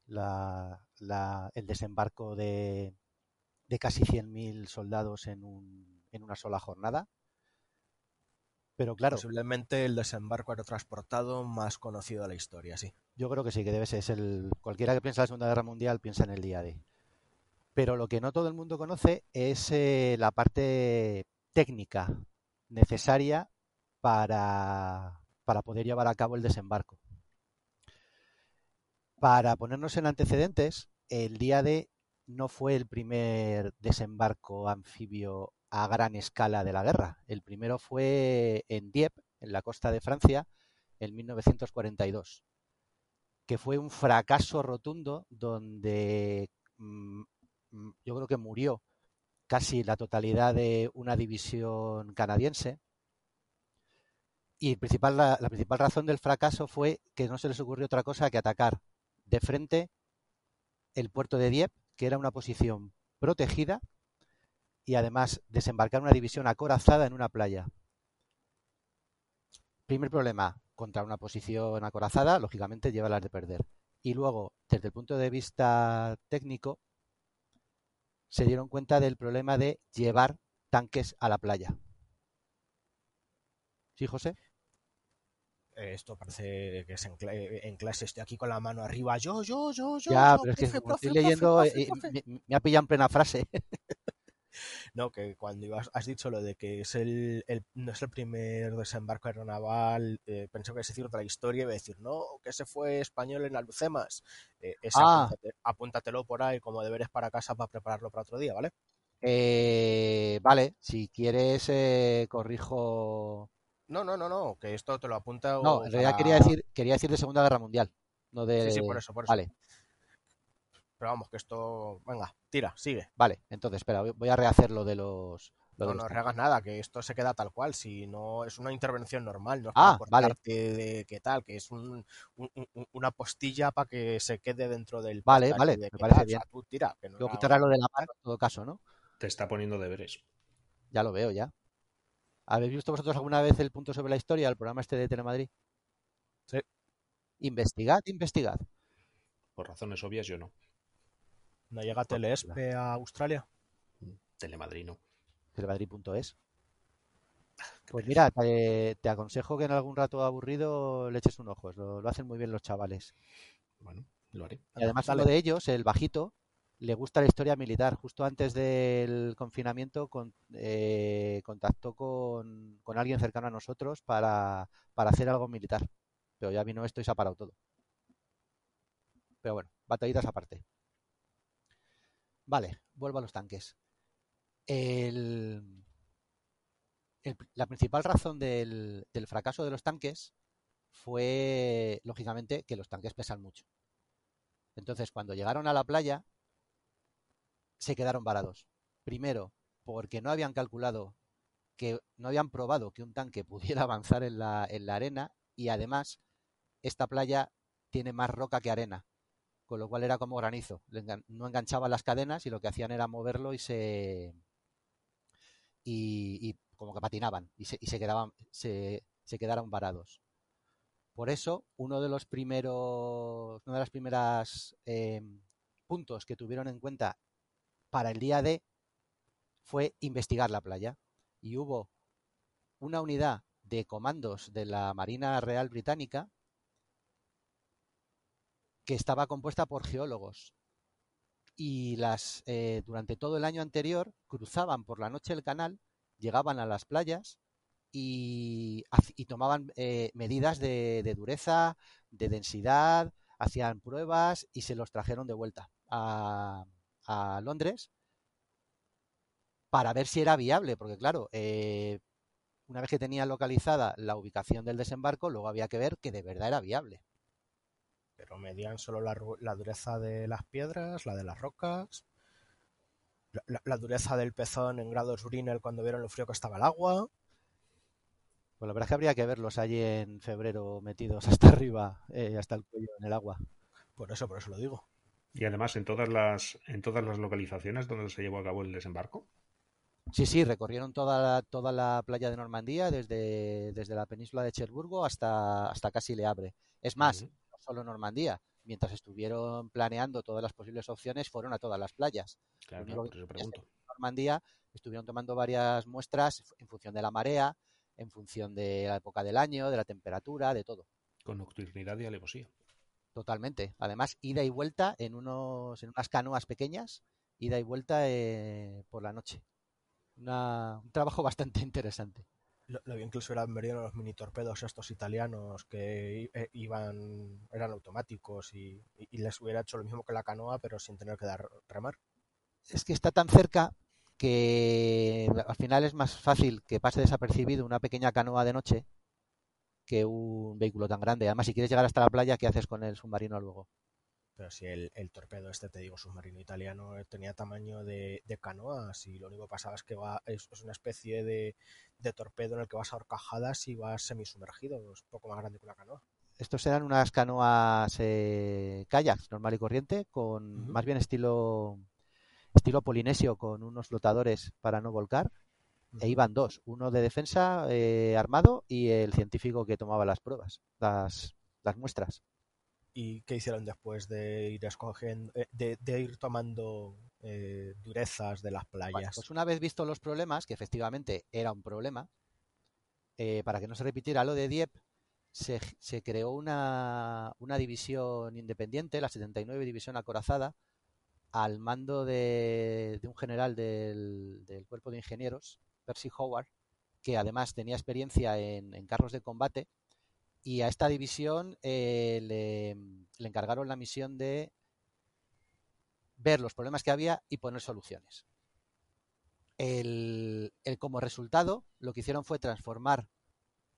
la, la, el desembarco de, de casi 100.000 soldados en, un, en, una sola jornada. Pero claro. Posiblemente el desembarco aerotransportado más conocido de la historia, sí. Yo creo que sí, que debe ser. Es el, cualquiera que piensa en la Segunda Guerra Mundial piensa en el Día D. Pero lo que no todo el mundo conoce es eh, la parte técnica necesaria para, para, poder llevar a cabo el desembarco. Para ponernos en antecedentes, el día de no fue el primer desembarco anfibio a gran escala de la guerra. El primero fue en Dieppe, en la costa de Francia, en 1942, que fue un fracaso rotundo donde mmm, yo creo que murió casi la totalidad de una división canadiense. Y principal, la, la, principal razón del fracaso fue que no se les ocurrió otra cosa que atacar de frente el puerto de Dieppe, que era una posición protegida y además desembarcar una división acorazada en una playa. Primer problema, contra una posición acorazada, lógicamente lleva las de perder. Y luego, desde el punto de vista técnico, se dieron cuenta del problema de llevar tanques a la playa. ¿Sí, José? Eh, esto parece que es en, en, clase, estoy aquí con la mano arriba, yo, yo, yo, yo. Ya, yo, pero es que profe, como profe, estoy profe, leyendo, eh, me, me ha pillado en plena frase. (laughs) No, que cuando ibas, has dicho lo de que es el, el- no es el primer desembarco aeronaval, eh, pensé que a decir otra historia, iba a decir, no, que ese fue español en Alhucemas. Eh, ese Ah. apúntate- apúntatelo por ahí como deberes para casa para prepararlo para otro día, ¿vale? Eh, vale, si quieres, eh, corrijo. No, no, no, no, que esto te lo apunta No, en realidad para- quería decir, quería decir de Segunda Guerra Mundial, no de. Sí, sí, por eso, por eso. Vale, Pero vamos, que esto, venga, tira, sigue. vale. Entonces, espera, voy- a rehacer lo de los. lo No de los tanques. rehagas nada, que esto se queda tal cual, si no es una intervención normal, no es Ah, para vale. de qué tal, que es un, un- un- una postilla para que se quede dentro del Vale, vale, de me parece tal, o sea, bien. tú tira, que no Luego era- quitará lo de la mano en todo caso, ¿no? Te está poniendo deberes. Ya lo veo, ya. ¿Habéis visto vosotros alguna vez el punto sobre la historia, el programa este de Telemadrid? Sí. Investigad, investigad. Por razones obvias, yo no. ¿No llega Telespe a Australia? Telemadrid no. Telemadrid.es. Pues mira, te, te aconsejo que en algún rato aburrido le eches un ojo. Lo, lo hacen muy bien los chavales. Bueno, lo haré. Y además Dale. uno de ellos, el bajito, le gusta la historia militar. Justo antes del confinamiento con- eh, contactó con, alguien cercano a nosotros para, para hacer algo militar. Pero ya vino esto y se ha parado todo. Pero bueno, batallitas aparte. Vale, vuelvo a los tanques. El- la principal razón del fracaso de los tanques fue, lógicamente, que los tanques pesan mucho. Entonces, cuando llegaron a la playa, se quedaron varados. Primero, porque no habían calculado que no habían probado que un tanque (laughs) pudiera avanzar en la, en la arena y además esta playa tiene más roca que arena, con lo cual era como granizo. No enganchaban las cadenas y lo que hacían era moverlo y se y, y como que patinaban y se, y se quedaban se, se quedaron varados. Por eso, uno de los primeros, una de las primeras eh, puntos que tuvieron en cuenta para el día D fue investigar la playa. Y hubo una unidad de comandos de la Marina Real Británica que estaba compuesta por geólogos. Y las eh, durante todo el año anterior cruzaban por la noche el canal, llegaban a las playas y, tomaban eh, medidas de, de dureza, de densidad, hacían pruebas y se los trajeron de vuelta a, a Londres para ver si era viable, porque claro, eh, una vez que tenían localizada la ubicación del desembarco, luego había que ver que de verdad era viable. Pero medían solo la, dureza de las piedras, la de las rocas, la, dureza del pezón en grados Brinell cuando vieron lo frío que estaba el agua. Pues la verdad es que habría que verlos allí en febrero metidos (laughs) hasta arriba, eh, hasta el cuello en el agua. Por eso, por eso lo digo. Y además, en todas las, en todas las localizaciones donde se llevó a cabo el desembarco. Sí, sí, recorrieron toda la, toda la playa de Normandía, desde, desde la península de Cherburgo hasta, hasta casi Le Havre. Es más, no solo Normandía. Mientras estuvieron planeando todas las posibles opciones, fueron a todas las playas. Claro, pregunto. en Normandía estuvieron tomando varias muestras en función de la marea, en función de la época del año, de la temperatura, de todo. Con nocturnidad y alevosía. Totalmente. Además, ida y vuelta en unos, en unas canoas pequeñas, ida y vuelta eh, por la noche. Una- un trabajo (laughs) bastante interesante. Lo, lo bien que les hubieran venido los mini torpedos estos italianos que i- eh, iban, eran automáticos y, y- y les hubiera hecho lo mismo que la canoa, pero sin tener que dar remar. Es que está tan cerca que al final es más fácil que pase desapercibido una pequeña canoa de noche que un vehículo tan grande. Además, si quieres llegar hasta la playa, ¿qué haces con el submarino luego? Pero si el, el torpedo este, te digo, submarino italiano, eh, tenía tamaño de, de canoas y lo único que pasaba es que va, es, es una especie de, de torpedo en el que vas a horcajadas y vas semisumergido, es un poco más grande que una canoa. Estos eran unas canoas eh, kayaks normal y corriente, con más bien estilo estilo polinesio con unos flotadores para no volcar. E iban dos, uno de defensa eh, armado y el científico que tomaba las pruebas, las, las muestras. ¿Y qué hicieron después de ir escogiendo, eh, de, de ir tomando eh, durezas de las Bueno, playas? pues una vez visto los problemas, que efectivamente era un problema, eh, para que no se repitiera lo de Dieppe, se, se creó una, una división independiente, la 79 División Acorazada, al mando de, de un general del, del Cuerpo de Ingenieros, Percy Howard, que además tenía experiencia en, carros de combate, y a esta división eh, le, encargaron la misión de ver los problemas que había y poner soluciones. El- como resultado, lo que hicieron fue transformar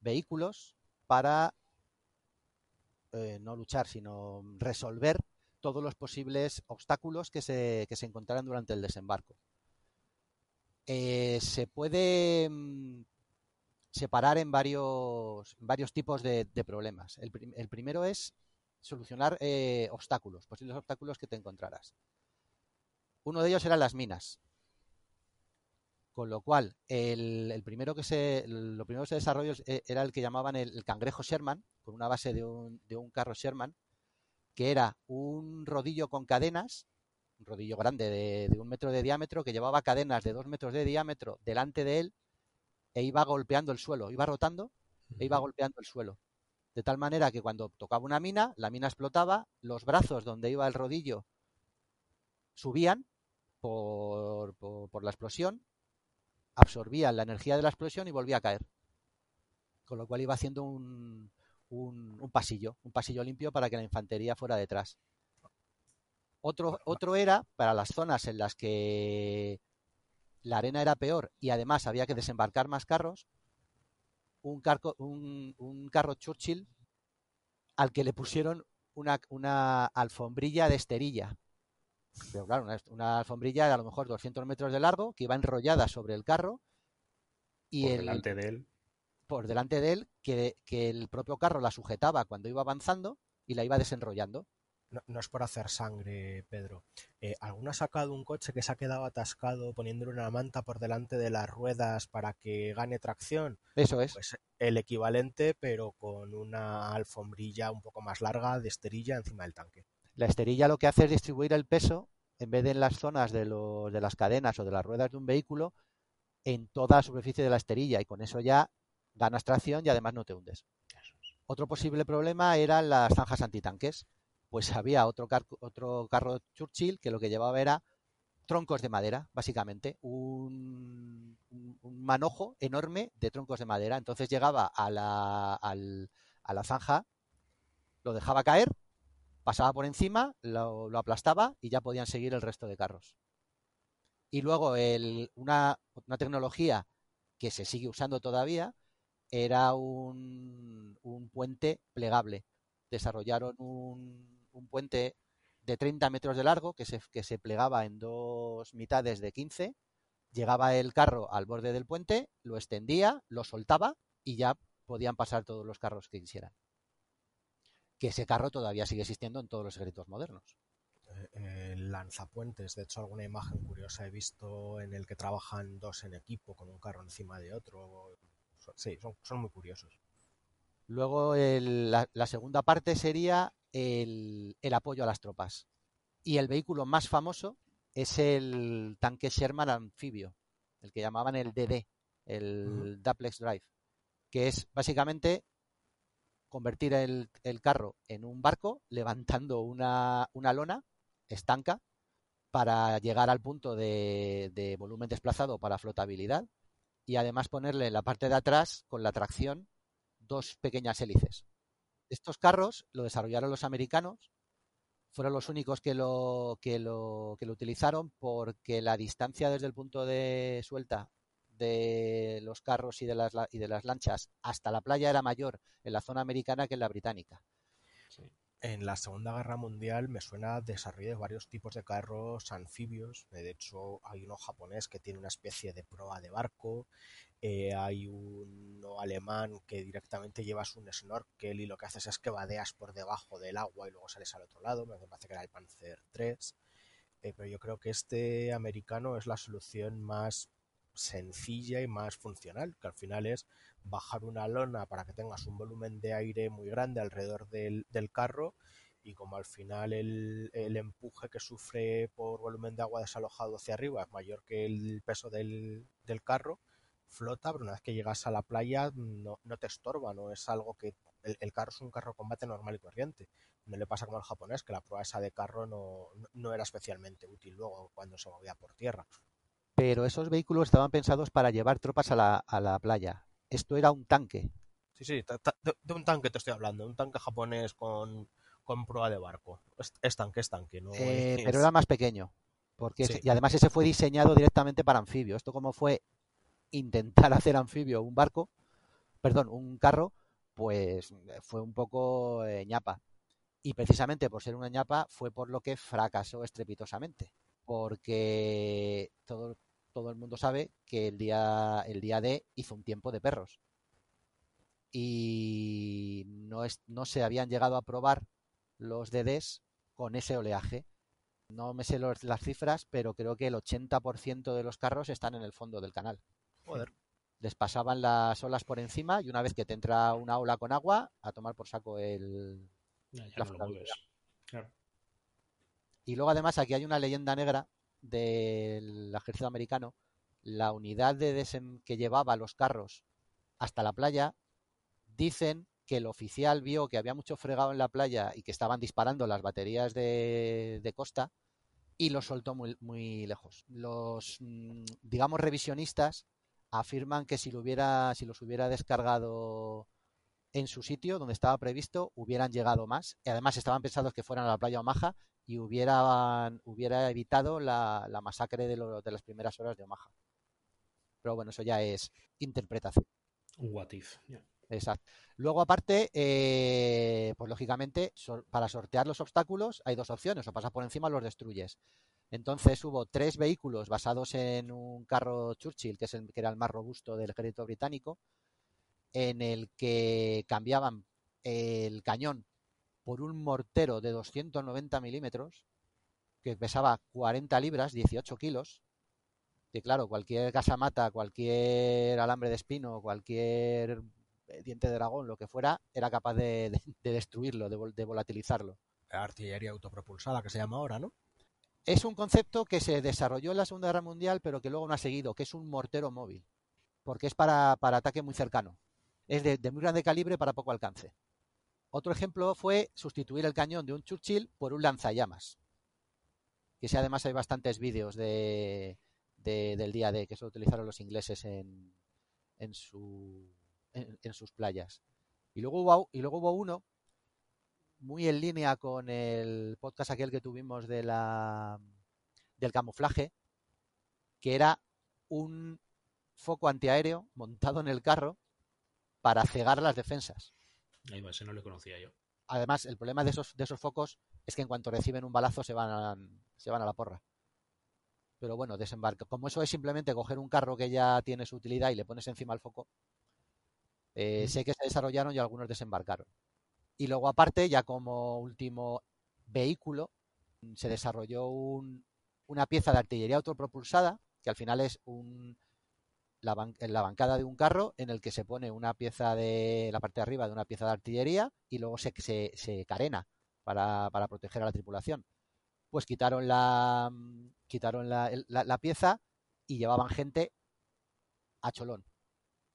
vehículos para eh, no luchar, sino resolver todos los posibles obstáculos que se, que se encontraran durante el desembarco. Eh, se puede mm, separar en varios, varios tipos de, problemas. El, prim- el primero es solucionar eh, obstáculos, posibles obstáculos que te encontraras. Uno de ellos eran las minas. Con lo cual, el, el primero que se, lo primero que se desarrolló es- eh, era el que llamaban el, el cangrejo Sherman, con una base de un, de un carro Sherman, que era un rodillo con cadenas, rodillo grande de, de un metro de diámetro, que llevaba cadenas de dos metros de diámetro delante de él e iba golpeando el suelo, iba rotando e iba golpeando el suelo. De tal manera que cuando tocaba una mina, la mina explotaba, los brazos donde iba el rodillo subían por, por, por la explosión, absorbían la energía de la explosión y volvía a caer. Con lo cual iba haciendo un, un, un pasillo, un pasillo limpio para que la infantería fuera detrás. Otro, otro era para las zonas en las que la arena era peor y además había que desembarcar más carros, un, carco- un, un carro Churchill al que le pusieron una, una alfombrilla de esterilla. Pero claro, una, una alfombrilla de a lo mejor 200 metros de largo que iba enrollada sobre el carro y por el, delante de él. por delante de él que, que el propio carro la sujetaba cuando iba avanzando y la iba desenrollando. No, no es por hacer sangre, Pedro. Eh, ¿Alguno ha sacado un coche que se ha quedado atascado poniéndole una manta por delante de las ruedas para que gane tracción? Eso es. Pues el equivalente, pero con una alfombrilla un poco más larga de esterilla encima del tanque. La esterilla lo que hace es distribuir el peso, en vez de en las zonas de, los, de las cadenas o de las ruedas de un vehículo, en toda la superficie de la esterilla y con eso ya ganas tracción y además no te hundes. Otro posible problema eran las zanjas antitanques. Pues había otro, otro carro Churchill que lo que llevaba era troncos de madera, básicamente, un, un- un manojo enorme de troncos de madera. Entonces llegaba a la, al- a la zanja, lo dejaba caer, pasaba por encima, lo, lo aplastaba y ya podían seguir el resto de carros. Y luego el- una, una tecnología que se sigue usando todavía era un, un puente plegable. Desarrollaron un, un puente de 30 metros de largo que se, que se plegaba en dos mitades de 15. Llegaba el carro al borde del puente, lo extendía, lo soltaba y ya podían pasar todos los carros que quisieran. Que ese carro todavía sigue existiendo en todos los ejércitos modernos. Eh, eh, lanzapuentes, de hecho alguna imagen curiosa he visto en el que trabajan dos en equipo con un carro encima de otro. Sí, son, son muy curiosos. Luego el- la, la segunda parte sería el, el apoyo a las tropas. Y el vehículo más famoso es el tanque Sherman anfibio, el que llamaban el DD, el Duplex Drive, que es básicamente convertir el, el carro en un barco levantando una, una lona estanca para llegar al punto de, de volumen desplazado para flotabilidad y además ponerle en la parte de atrás con la tracción dos pequeñas hélices. Estos carros lo desarrollaron los americanos, fueron los únicos que lo, que lo, que lo utilizaron porque la distancia desde el punto de suelta de los carros y de las, la- y de las lanchas hasta la playa era mayor en la zona americana que en la británica. En la Segunda Guerra Mundial me suena desarrollo de varios tipos de carros anfibios. De hecho, hay uno japonés que tiene una especie de proa de barco. Eh, hay uno alemán que directamente llevas un snorkel y lo que haces es que vadeas por debajo del agua y luego sales al otro lado. Me parece que era el Panzer 3. eh, pero yo creo que este americano es la solución más sencilla y más funcional, que al final es bajar una lona para que tengas un volumen de aire muy grande alrededor del, del carro y como al final el, el, empuje que sufre por volumen de agua desalojado hacia arriba es mayor que el peso del, del carro, flota, pero una vez que llegas a la playa no, no te estorba, no es algo que... El, el, carro es un carro de combate normal y corriente. No le pasa como al japonés, que la prueba esa de carro no, no era especialmente útil luego cuando se movía por tierra. Pero esos vehículos estaban pensados para llevar tropas a la, a la playa. Esto era un tanque. Sí, sí, de, de un tanque te estoy hablando, un tanque japonés con, con prueba de barco. Es, es tanque, es tanque. ¿no? Eh, es... Pero era más pequeño. Porque sí. y además ese fue diseñado directamente para anfibio. Esto como fue intentar (laughs) hacer anfibio un barco, perdón, un carro, pues fue un poco eh, ñapa. Y precisamente por ser una ñapa fue por lo que fracasó estrepitosamente. Porque todo, todo el mundo sabe que el día, el día D hizo un tiempo de perros. Y no, es, no se habían llegado a probar los DDs con ese oleaje. No me sé las cifras, pero creo que el 80% de los carros están en el fondo del canal. Joder. (laughs) Les pasaban las olas por encima y una vez que te entra una ola con agua, a tomar por saco el. Ya, ya la no claro. Y luego, además, aquí hay una leyenda negra del ejército americano. La unidad de desen que llevaba los carros hasta la playa, dicen que el oficial vio que había mucho fregado en la playa y que estaban disparando las baterías de, de costa y los soltó muy, muy lejos. Los, mm, digamos, revisionistas afirman que si, lo hubiera, si los hubiera descargado en su sitio donde estaba previsto, hubieran llegado más. Y además estaban pensados que fueran a la playa Omaha y hubieran, hubiera evitado la, la masacre de, lo, de, las primeras horas de Omaha. Pero bueno, eso ya es interpretación. Un what if. Yeah. Exacto. Luego, aparte, eh, pues lógicamente, so, para sortear los obstáculos hay dos opciones, o pasas por encima o los destruyes. Entonces hubo tres vehículos basados en un carro Churchill, que, es el, que era el más robusto del ejército británico, en el que cambiaban el cañón por un mortero de 290 milímetros, que pesaba 40 libras, 18 kilos, que claro, cualquier gasamata, cualquier alambre de espino, cualquier diente de dragón, lo que fuera, era capaz de, de, de destruirlo, de, de, volatilizarlo. Artillería autopropulsada, que se llama ahora, ¿no? Es un concepto que se desarrolló en la Segunda Guerra Mundial, pero que luego no ha seguido, que es un mortero móvil, porque es para, para ataque muy cercano. Es de, de muy grande calibre para poco alcance. Otro ejemplo fue sustituir el cañón de un Churchill por un lanzallamas. Que si además hay bastantes vídeos de, de, del día D que eso utilizaron los ingleses en, en, su, en, sus playas. Y luego, hubo, y luego hubo uno muy en línea con el podcast aquel que tuvimos de la, del camuflaje, que era un foco antiaéreo montado en el carro para cegar las defensas. Ahí va, ese no lo conocía yo. Además, el problema de esos, de esos focos es que en cuanto reciben un balazo se van a, se van a la porra. Pero bueno, desembarca. Como eso es simplemente coger un carro que ya tiene su utilidad y le pones encima el foco, eh, mm. sé que se desarrollaron y algunos desembarcaron. Y luego, aparte, ya como último vehículo, se desarrolló un, una pieza de artillería autopropulsada, que al final es un, la, la, bancada de un carro en el que se pone una pieza de la parte de arriba de una pieza de artillería y luego se, se, se carena para, para, proteger a la tripulación. Pues quitaron la, quitaron la, la, la pieza y llevaban gente a cholón.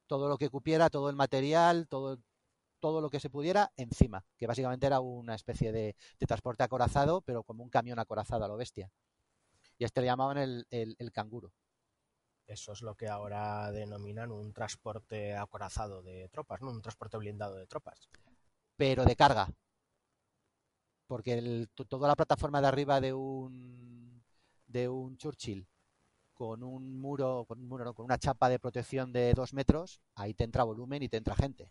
Todo lo que cupiera, todo el material, todo, todo lo que se pudiera encima, que básicamente era una especie de, de, transporte acorazado, pero como un camión acorazado a lo bestia. Y a este le llamaban el, el, el, canguro. Eso es lo que ahora denominan un transporte acorazado de tropas, ¿no? Un transporte blindado de tropas. Pero de carga. Porque el, toda la plataforma de arriba de un, de un Churchill con un muro, con un muro, no, con una chapa de protección de dos metros, ahí te entra volumen y te entra gente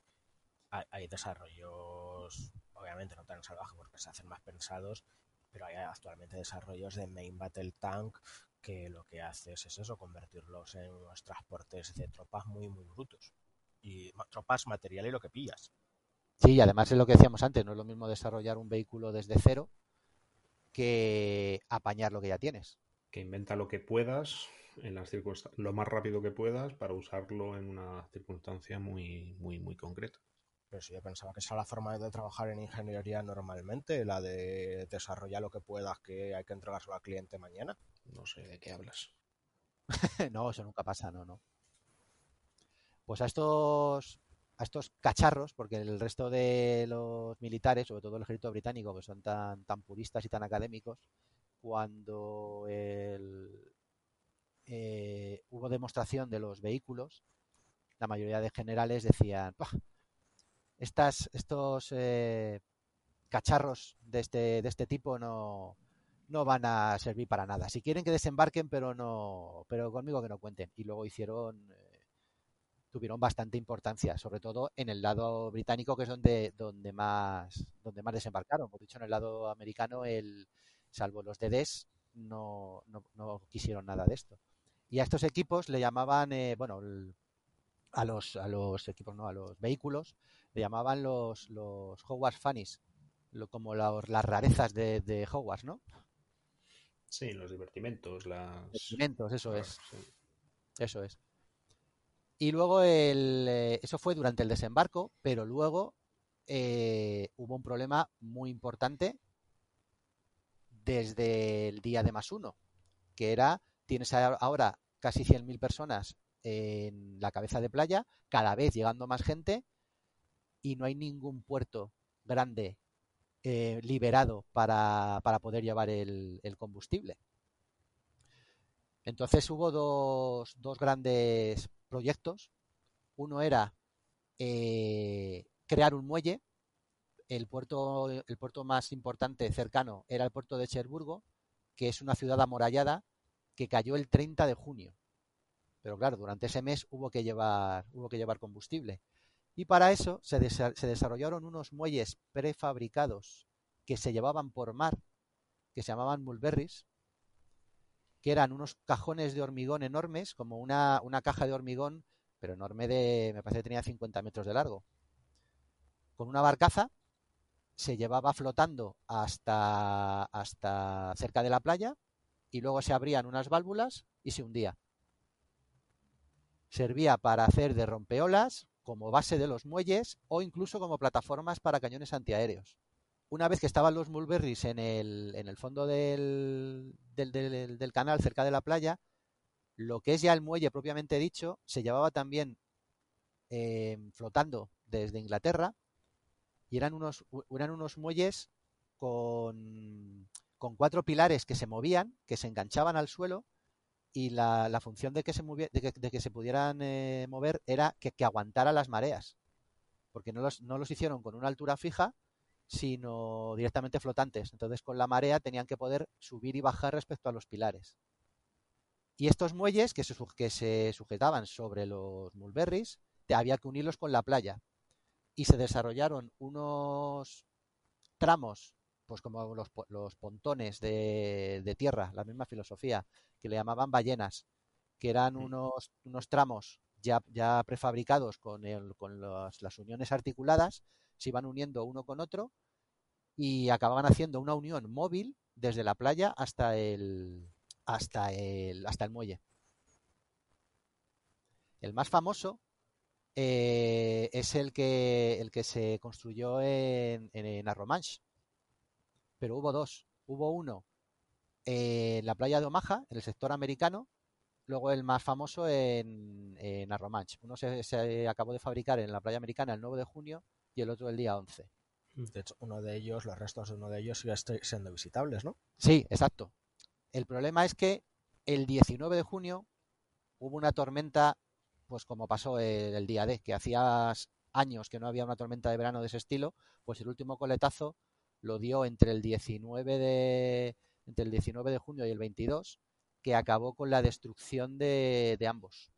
hay, hay desarrollos, obviamente no tan salvajes porque se hacen más pensados, pero hay actualmente desarrollos de Main Battle Tank que lo que hace es eso, convertirlos en unos transportes de tropas muy, muy brutos. Y tropas, material y lo que pillas. Sí, y además es lo que decíamos antes, no es lo mismo desarrollar un vehículo desde cero que apañar lo que ya tienes. Que inventa lo que puedas en las lo más rápido que puedas para usarlo en una circunstancia muy, muy, muy concreta. Pero si yo pensaba que esa era la forma de trabajar en ingeniería normalmente, la de desarrollar lo que puedas, que hay que entregárselo al cliente mañana. No sé de qué hablas. (laughs) no, eso nunca pasa, no, no. Pues a estos a estos cacharros, porque el resto de los militares, sobre todo el ejército británico, que son tan, tan puristas y tan académicos, cuando eh, hubo demostración de los vehículos, la mayoría de generales decían, estas, estos eh, cacharros de este, de este tipo no, no van a servir para nada. Si quieren que desembarquen, pero no, pero conmigo que no cuenten. Y luego hicieron eh, tuvieron bastante importancia, sobre todo en el lado británico, que es donde, donde, más, donde más desembarcaron. Como dicho, en el lado americano, el, salvo los DDs, no, no, no quisieron nada de esto. Y a estos equipos le llamaban, eh, bueno, a, los, a los equipos, no, a los vehículos, le llamaban los, los Hogwarts Funnies, lo, como las rarezas de, de Hogwarts, ¿no? Sí, los divertimentos, las... Divertimentos, eso es. Eso es. Y luego el, eh, eso fue durante el desembarco, pero luego eh, hubo un problema muy importante desde el día de más uno, que era, tienes ahora casi 100.000 personas en la cabeza de playa, cada vez llegando más gente y no hay ningún puerto grande eh, liberado para, para, poder llevar el, combustible. Entonces hubo dos, dos grandes proyectos. Uno era eh, crear un muelle. El puerto, el puerto más importante cercano era el puerto de Cherburgo, que es una ciudad amurallada que cayó el 30 de junio. Pero claro, durante ese mes hubo que llevar, hubo que llevar combustible. Y para eso se, desarrollaron unos muelles prefabricados que se llevaban por mar, que se llamaban mulberries, que eran unos cajones de hormigón enormes, como una, una caja de hormigón, pero enorme de, me parece que tenía 50 metros de largo. Con una barcaza se llevaba flotando hasta, hasta cerca de la playa y luego se abrían unas válvulas y se hundía. Servía para hacer de rompeolas, como base de los muelles o incluso como plataformas para cañones antiaéreos. Una vez que estaban los mulberries en el, en el fondo del, del, canal, cerca de la playa, lo que es ya el muelle propiamente dicho, se llevaba también eh, flotando desde Inglaterra y eran unos, eran unos muelles con, con, cuatro pilares que se movían, que se enganchaban al suelo y la, la función de que se, de que, se pudieran eh, mover era que, que aguantara las mareas, porque no los, no los hicieron con una altura fija, sino directamente flotantes. Entonces, con la marea tenían que poder subir y bajar respecto a los pilares. Y estos muelles que se, que se sujetaban sobre los mulberries, te había que unirlos con la playa. Y se desarrollaron unos tramos, pues como los, los pontones de, de, tierra, la misma filosofía, que le llamaban ballenas, que eran mm. unos, unos tramos ya, ya prefabricados con, el, con los, las uniones articuladas se iban uniendo uno con otro y acababan haciendo una unión móvil desde la playa hasta el hasta el hasta el muelle. El más famoso eh, es el que el que se construyó en, en, Arromanche. Pero hubo dos. Hubo uno en la playa de Omaha, en el sector americano, luego el más famoso en, en Arromanche. Uno se, se, acabó de fabricar en la playa americana el 9 de junio y el otro el día 11. De hecho, uno de ellos, los restos de uno de ellos siguen siendo visitables, ¿no? Sí, exacto. El problema es que el 19 de junio hubo una tormenta, pues como pasó el, el día D, que hacía años que no había una tormenta de verano de ese estilo, pues el último coletazo lo dio entre el 19 de entre el 19 de junio y el 22, que acabó con la destrucción de, de ambos.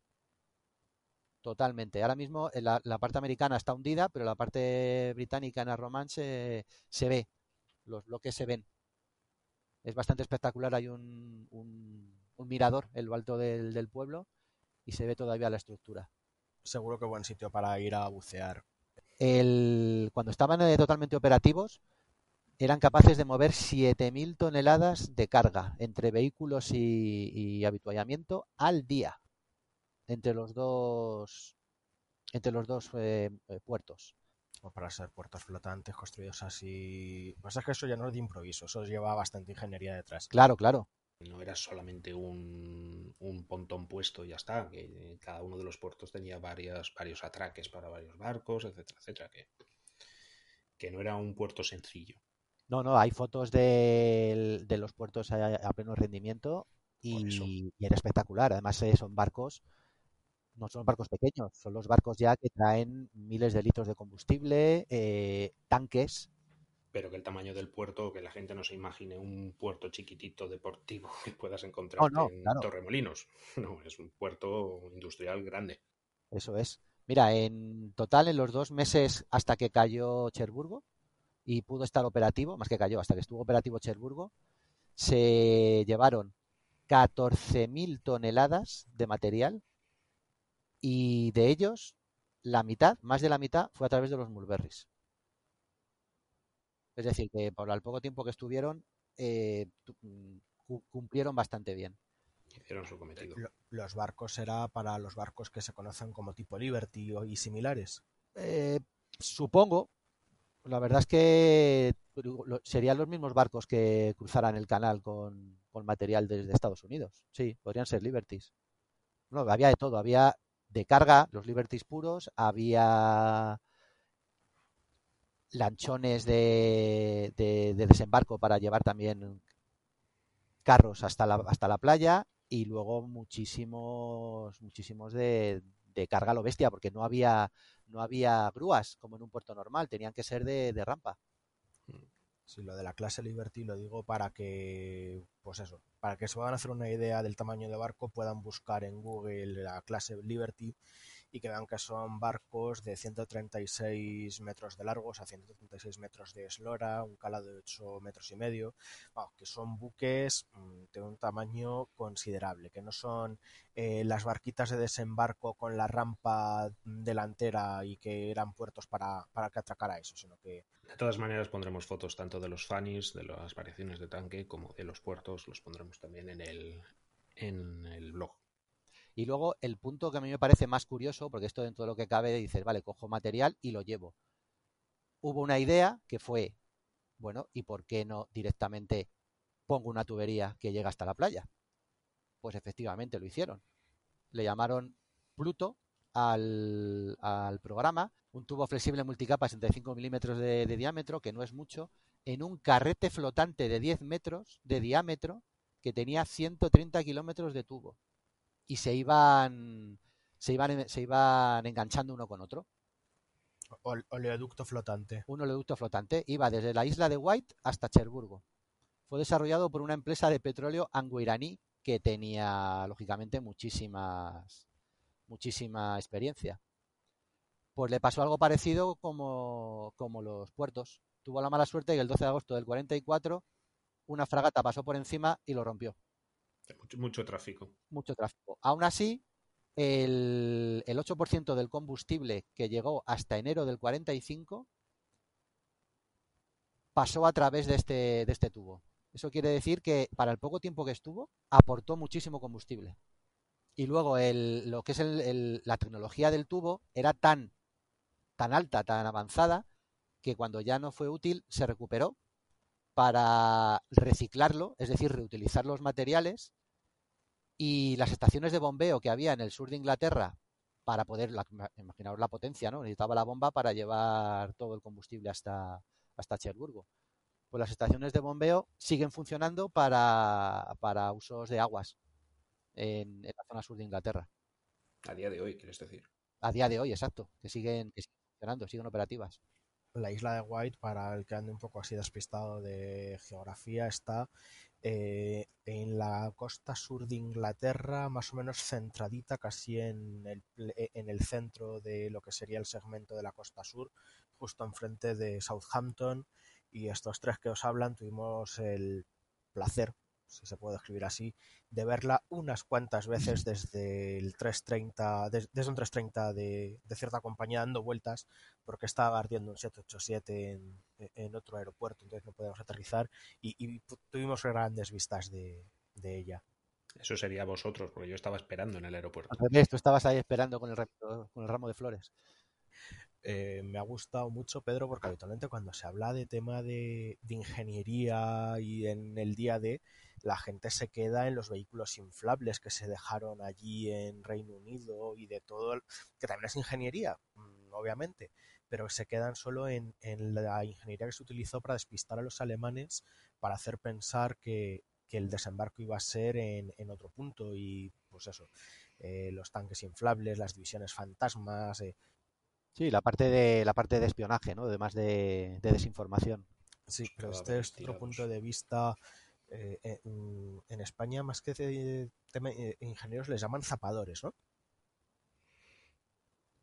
Totalmente. Ahora mismo eh, la, la, parte americana está hundida, pero la parte británica en el se, se ve. Los bloques se ven. Es bastante espectacular. Hay un, un, un mirador en lo alto del, del, pueblo y se ve todavía la estructura. Seguro que buen sitio para ir a bucear. El, cuando estaban eh, totalmente operativos, eran capaces de mover 7.000 toneladas de carga entre vehículos y, y habituallamiento al día entre los dos entre los dos eh, eh, puertos. O para ser puertos flotantes construidos así. Lo que pasa es que eso ya no es de improviso, eso lleva bastante ingeniería detrás. Claro, claro. No era solamente un, un pontón puesto y ya está, que cada uno de los puertos tenía varias, varios atraques para varios barcos, etcétera, etcétera, que, que no era un puerto sencillo. No, no, hay fotos de, de los puertos a, a pleno rendimiento y, y era espectacular. Además, eh, son barcos, no son barcos pequeños, son los barcos ya que traen miles de litros de combustible, eh, tanques. Pero que el tamaño del puerto, que la gente no se imagine un puerto chiquitito deportivo (laughs) que puedas encontrar no, en claro. Torremolinos. (laughs) No, es un puerto industrial grande. Eso es. Mira, en total, en los dos meses hasta que cayó Cherburgo y pudo estar operativo, más que cayó, hasta que estuvo operativo Cherburgo, se llevaron 14.000 toneladas de material y de ellos la mitad, más de la mitad, fue a través de los mulberries. Es decir, que por el poco tiempo que estuvieron, eh, cumplieron bastante bien. Hicieron su cometido. Lo- Los barcos era para los barcos que se conocen como tipo Liberty o- y similares. Eh, supongo, la verdad es que serían los mismos barcos que cruzaran el canal con, con material desde Estados Unidos. Sí, podrían ser Liberties. No, había de todo, había de carga, los Liberties puros, había lanchones de, de- de desembarco para llevar también carros hasta la, hasta la playa y luego muchísimos, muchísimos de, de carga a lo bestia, porque no había, no había grúas como en un puerto normal, tenían que ser de, rampa. Sí, lo de la clase Liberty lo digo para que, pues eso, para que se puedan hacer una idea del tamaño de barco, puedan buscar en Google la clase Liberty y que vean que son barcos de 136 metros de largo, o sea, 136 metros de eslora, un calado de 8 metros y medio, vamos, que son buques mm, de un tamaño considerable, que no son eh, las barquitas de desembarco con la rampa delantera y que eran puertos para, para que atracara eso, sino que De todas maneras pondremos fotos tanto de los fannies, de las variaciones de tanque, como de los puertos. Los pondremos también en el, en el blog. Y luego el punto que a mí me parece más curioso, porque esto dentro de lo que cabe, dices, vale, cojo material y lo llevo. Hubo una idea que fue, bueno, ¿y por qué no directamente pongo una tubería que llega hasta la playa? Pues efectivamente lo hicieron. Le llamaron Pluto al, programa, un tubo flexible multicapa 65 milímetros de, de diámetro, que no es mucho, en un carrete flotante de 10 metros de diámetro que tenía 130 kilómetros de tubo y se iban se iban se iban enganchando uno con otro. Ol- oleoducto flotante. Un oleoducto flotante iba desde la isla de White hasta Cherburgo. Fue desarrollado por una empresa de petróleo anglo-iraní que tenía lógicamente muchísimas muchísima experiencia. Pues le pasó algo parecido como, como los puertos. Tuvo la mala suerte que el 12 de agosto del 44 una fragata pasó por encima y lo rompió. Mucho, tráfico. mucho tráfico. Aún así, el, el 8% del combustible que llegó hasta enero del 45 pasó a través de este, de este tubo. Eso quiere decir que para el poco tiempo que estuvo, aportó muchísimo combustible. Y luego el, lo que es la tecnología del tubo era tan, tan alta, tan avanzada, que cuando ya no fue útil se recuperó para reciclarlo, es decir, reutilizar los materiales y las estaciones de bombeo que había en el sur de Inglaterra para poder, la- imaginaos la potencia, ¿no? Necesitaba la bomba para llevar todo el combustible hasta, hasta Cherburgo. Pues las estaciones de bombeo siguen funcionando para, para usos de aguas en, en la zona sur de Inglaterra. A día de hoy, quieres decir. A día de hoy, exacto, que siguen, que siguen funcionando, siguen operativas. La isla de White, para el que ande un poco así despistado de geografía, está eh, en la costa sur de Inglaterra, más o menos centradita, casi en el, ple- en el centro de lo que sería el segmento de la costa sur, justo enfrente de Southampton. Y estos tres que os hablan tuvimos el placer, si se puede escribir así, de verla unas cuantas veces desde el 330, desde un 330 de, de, cierta compañía dando vueltas, porque estaba ardiendo un 787 en, en otro aeropuerto, entonces no podíamos aterrizar y, y tuvimos grandes vistas de, de, ella. Eso sería vosotros, porque yo estaba esperando en el aeropuerto. Tú estabas ahí esperando con el, con el ramo de flores. Eh, me ha gustado mucho, Pedro, porque habitualmente cuando se habla de tema de, ingeniería y en el día de, la gente se queda en los vehículos inflables que se dejaron allí en Reino Unido y de todo, que también es ingeniería, mm, obviamente, pero se quedan solo en, la ingeniería que se utilizó para despistar a los alemanes, para hacer pensar que, que el desembarco iba a ser en, en otro punto y pues eso, eh, los tanques inflables, las divisiones fantasmas, eh, Sí, la parte de la parte de espionaje, ¿no? Además de, de desinformación. Sí, pero este es otro punto de vista. Eh, en, en, España, más que de, eh, ingenieros, les llaman zapadores, ¿no?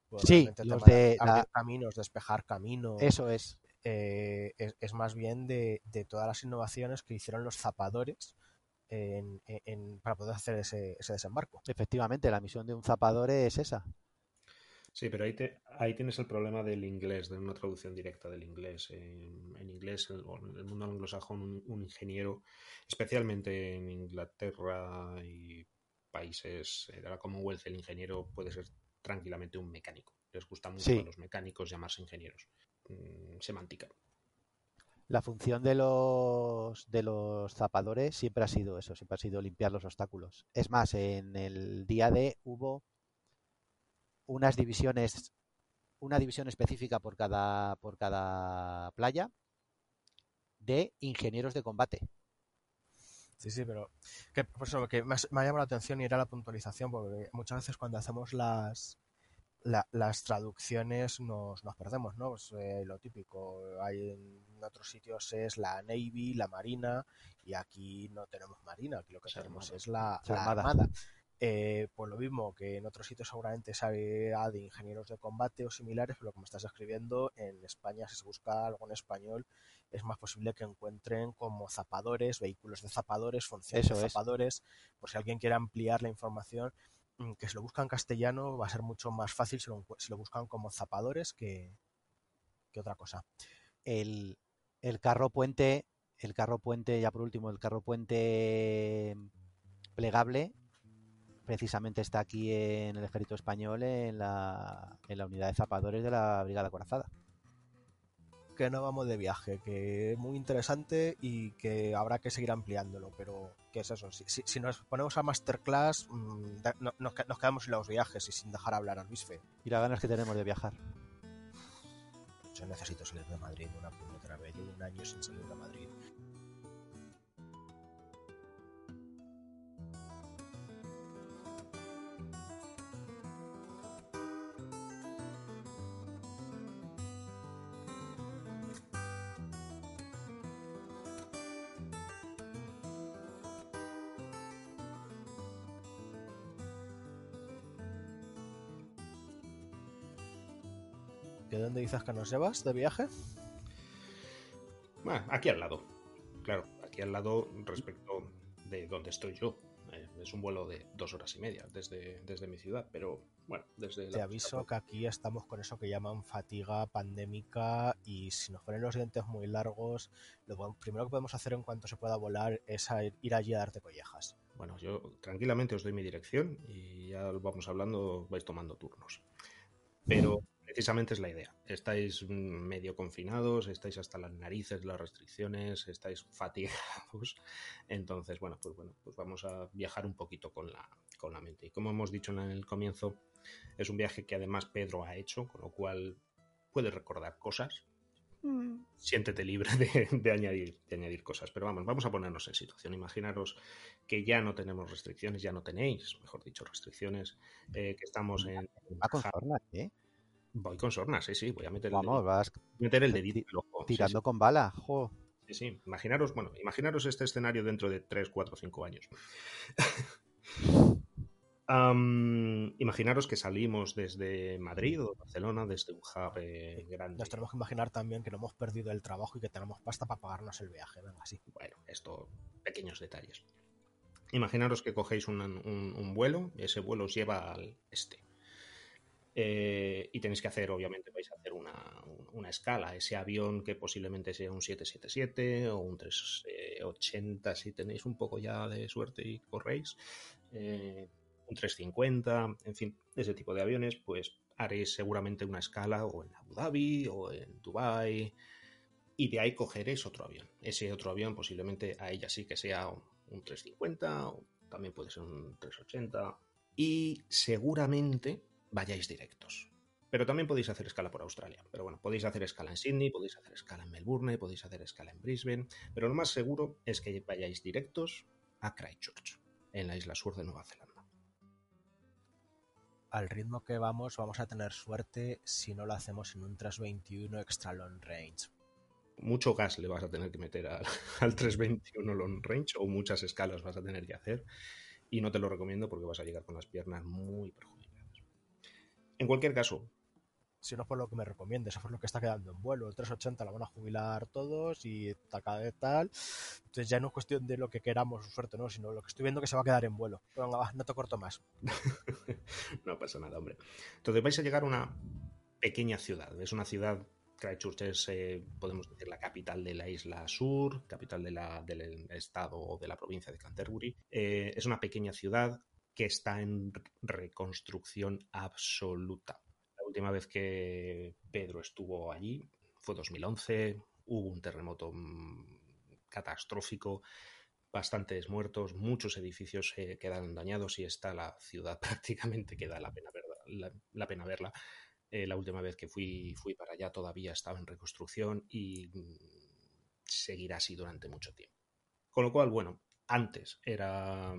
Bueno, sí, los de, la... caminos, despejar caminos. Eso es. Eh, es, es, más bien de, de, todas las innovaciones que hicieron los zapadores en, en, para poder hacer ese, ese desembarco. Efectivamente, la misión de un zapador es esa. Sí, pero ahí, te, ahí tienes el problema del inglés, de una traducción directa del inglés. En, en inglés, en el mundo anglosajón, un, un, ingeniero, especialmente en Inglaterra y países de la Commonwealth, el ingeniero puede ser tranquilamente un mecánico. Les gusta mucho sí. a los mecánicos llamarse ingenieros. Mm, semántica. La función de los, de los zapadores siempre ha sido eso, siempre ha sido limpiar los obstáculos. Es más, en el día de hubo unas divisiones, una división específica por cada, por cada playa de ingenieros de combate. Sí, sí, pero que, por eso que me ha, me ha llamado la atención y era la puntualización, porque muchas veces cuando hacemos las, la, las traducciones nos, nos perdemos, ¿no? Pues, eh, lo típico, hay en otros sitios es la Navy, la Marina, y aquí no tenemos Marina, aquí lo que tenemos es la, la Armada. armada. Eh, pues lo mismo que en otros sitios seguramente se habla de ingenieros de combate o similares, pero como estás escribiendo, en España si se busca algo en español es más posible que encuentren como zapadores, vehículos de zapadores, funciones Eso de zapadores, es. por si alguien quiere ampliar la información, mm, que si lo buscan en castellano va a ser mucho más fácil si lo, si lo buscan como zapadores que, que otra cosa. El, el carro puente, el carro puente, ya por último, el carro puente plegable precisamente está aquí en el ejército español en la, en la unidad de zapadores de la Brigada Corazada. Que no vamos de viaje, que es muy interesante y que habrá que seguir ampliándolo, pero ¿qué es eso? Si, si, si nos ponemos a masterclass, mmm, no, nos, nos, quedamos sin los viajes y sin dejar hablar a Luis Fe. Y las ganas que tenemos de viajar. Yo necesito salir de Madrid una puñetera vez, llevo un año sin salir de Madrid. ¿De dónde dices que nos llevas de viaje? Bueno, aquí al lado. Claro, aquí al lado respecto de donde estoy yo. Eh, es un vuelo de dos horas y media desde, desde mi ciudad, pero bueno, desde... Te aviso que aquí estamos con eso que llaman fatiga pandémica y si nos ponen los dientes muy largos, lo primero que podemos hacer en cuanto se pueda volar es ir allí a darte collejas. Bueno, yo tranquilamente os doy mi dirección y ya vamos hablando, vais tomando turnos. Pero precisamente es la idea. Estáis medio confinados, estáis hasta las narices las restricciones, estáis fatigados. (laughs) Entonces, bueno, pues bueno, pues vamos a viajar un poquito con la, con la mente. Y como hemos dicho en el comienzo, es un viaje que además Pedro ha hecho, con lo cual puedes recordar cosas. Mm. Siéntete libre de, de, añadir, de añadir cosas. Pero vamos, vamos a ponernos en situación. Imaginaros que ya no tenemos restricciones, ya no tenéis, mejor dicho, restricciones, eh, que estamos en. Va con ¿eh? Voy con sorna, sí, sí, voy a meter Vamos, el, vas meter el dedito el ojo. Tirando sí, sí. con bala, jo. Sí, sí. Imaginaros, bueno, imaginaros este escenario dentro de 3, 4, 5 años. (laughs) um, imaginaros que salimos desde Madrid o Barcelona, desde un hub eh, grande. Nos tenemos que imaginar también que no hemos perdido el trabajo y que tenemos pasta para pagarnos el viaje, venga, así. Bueno, esto, pequeños detalles. Imaginaros que cogéis un, un, un vuelo, ese vuelo os lleva al este. Eh, y tenéis que hacer, obviamente, vais a hacer una, una, escala. Ese avión que posiblemente sea un 777 o un 380 si tenéis un poco ya de suerte y corréis, eh, un 350, en fin, ese tipo de aviones, pues haréis seguramente una escala o en Abu Dhabi o en Dubai y de ahí cogeréis otro avión. Ese otro avión posiblemente a ella sí que sea un 350 o también puede ser un 380 y seguramente vayáis directos. Pero también podéis hacer escala por Australia. Pero bueno, podéis hacer escala en Sydney, podéis hacer escala en Melbourne, podéis hacer escala en Brisbane. Pero lo más seguro es que vayáis directos a Christchurch, en la isla sur de Nueva Zelanda. Al ritmo que vamos, vamos a tener suerte si no lo hacemos en un 321 extra long range. Mucho gas le vas a tener que meter al, (laughs) al 321 long range o muchas escalas vas a tener que hacer. Y no te lo recomiendo porque vas a llegar con las piernas muy perjudicadas. En cualquier caso. Si no es por lo que me recomiendes, eso es lo que está quedando en vuelo. El 380 la van a jubilar todos y vez tal. Entonces ya no es cuestión de lo que queramos, suerte, ¿no? Sino lo que estoy viendo que se va a quedar en vuelo. Pero venga, va, no te corto más. (laughs) no pasa nada, hombre. Entonces vais a llegar a una pequeña ciudad. Es una ciudad Christchurch es, eh, podemos decir, la capital de la isla sur, capital de la, del estado o de la provincia de Canterbury. Eh, es una pequeña ciudad que está en reconstrucción absoluta. La última vez que Pedro estuvo allí fue 2011, hubo un terremoto mm, catastrófico, bastantes muertos, muchos edificios se quedaron dañados y está la ciudad (laughs) prácticamente que da la pena, verla. La, la pena verla. Eh, la última vez que fui, fui para allá todavía estaba en reconstrucción y mm, seguirá así durante mucho tiempo. Con lo cual, bueno, antes era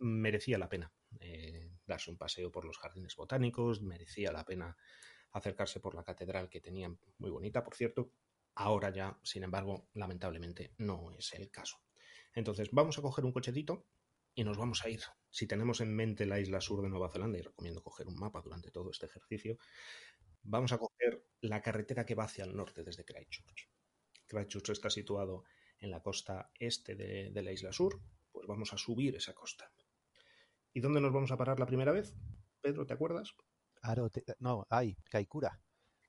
merecía la pena eh, darse un paseo por los jardines botánicos, merecía la pena acercarse por la catedral que tenían muy bonita, por cierto. Ahora ya, sin embargo, lamentablemente no es el caso. Entonces, vamos a coger un cochecito y nos vamos a ir. Si tenemos en mente la isla sur de Nueva Zelanda, y recomiendo coger un mapa durante todo este ejercicio, vamos a coger la carretera que va hacia el norte desde Christchurch. Christchurch está situado en la costa este de, de la isla sur, pues vamos a subir esa costa. ¿Y dónde nos vamos a parar la primera vez? Pedro, ¿te acuerdas? No, hay, Kaikura.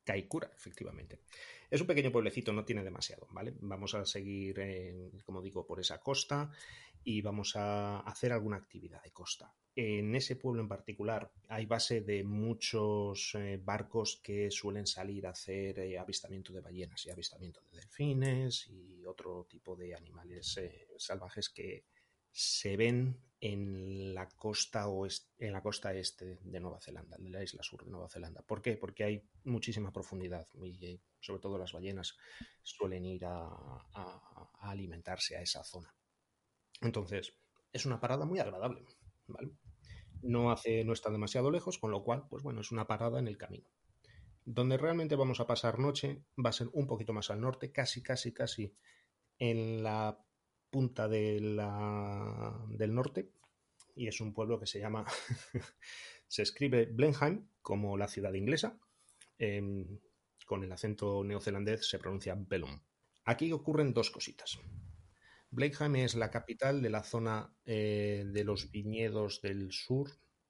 Kaikura, efectivamente. Es un pequeño pueblecito, no tiene demasiado, ¿vale? Vamos a seguir, eh, como digo, por esa costa y vamos a hacer alguna actividad de costa. En ese pueblo en particular hay base de muchos eh, barcos que suelen salir a hacer eh, avistamiento de ballenas y avistamiento de delfines y otro tipo de animales eh, salvajes que se ven en la costa oeste, en la costa este de Nueva Zelanda, de la isla sur de Nueva Zelanda. ¿Por qué? Porque hay muchísima profundidad y sobre todo las ballenas suelen ir a, alimentarse a esa zona. Entonces, es una parada muy agradable, ¿vale? No, hace, no está demasiado lejos, con lo cual, pues bueno, es una parada en el camino. Donde realmente vamos a pasar noche va a ser un poquito más al norte, casi, casi, casi en la punta de la, del norte y es un pueblo que se llama, (laughs) se escribe Blenheim como la ciudad inglesa, eh, con el acento neozelandés se pronuncia Bellum. Aquí ocurren dos cositas. Blenheim es la capital de la zona eh, de los viñedos del sur,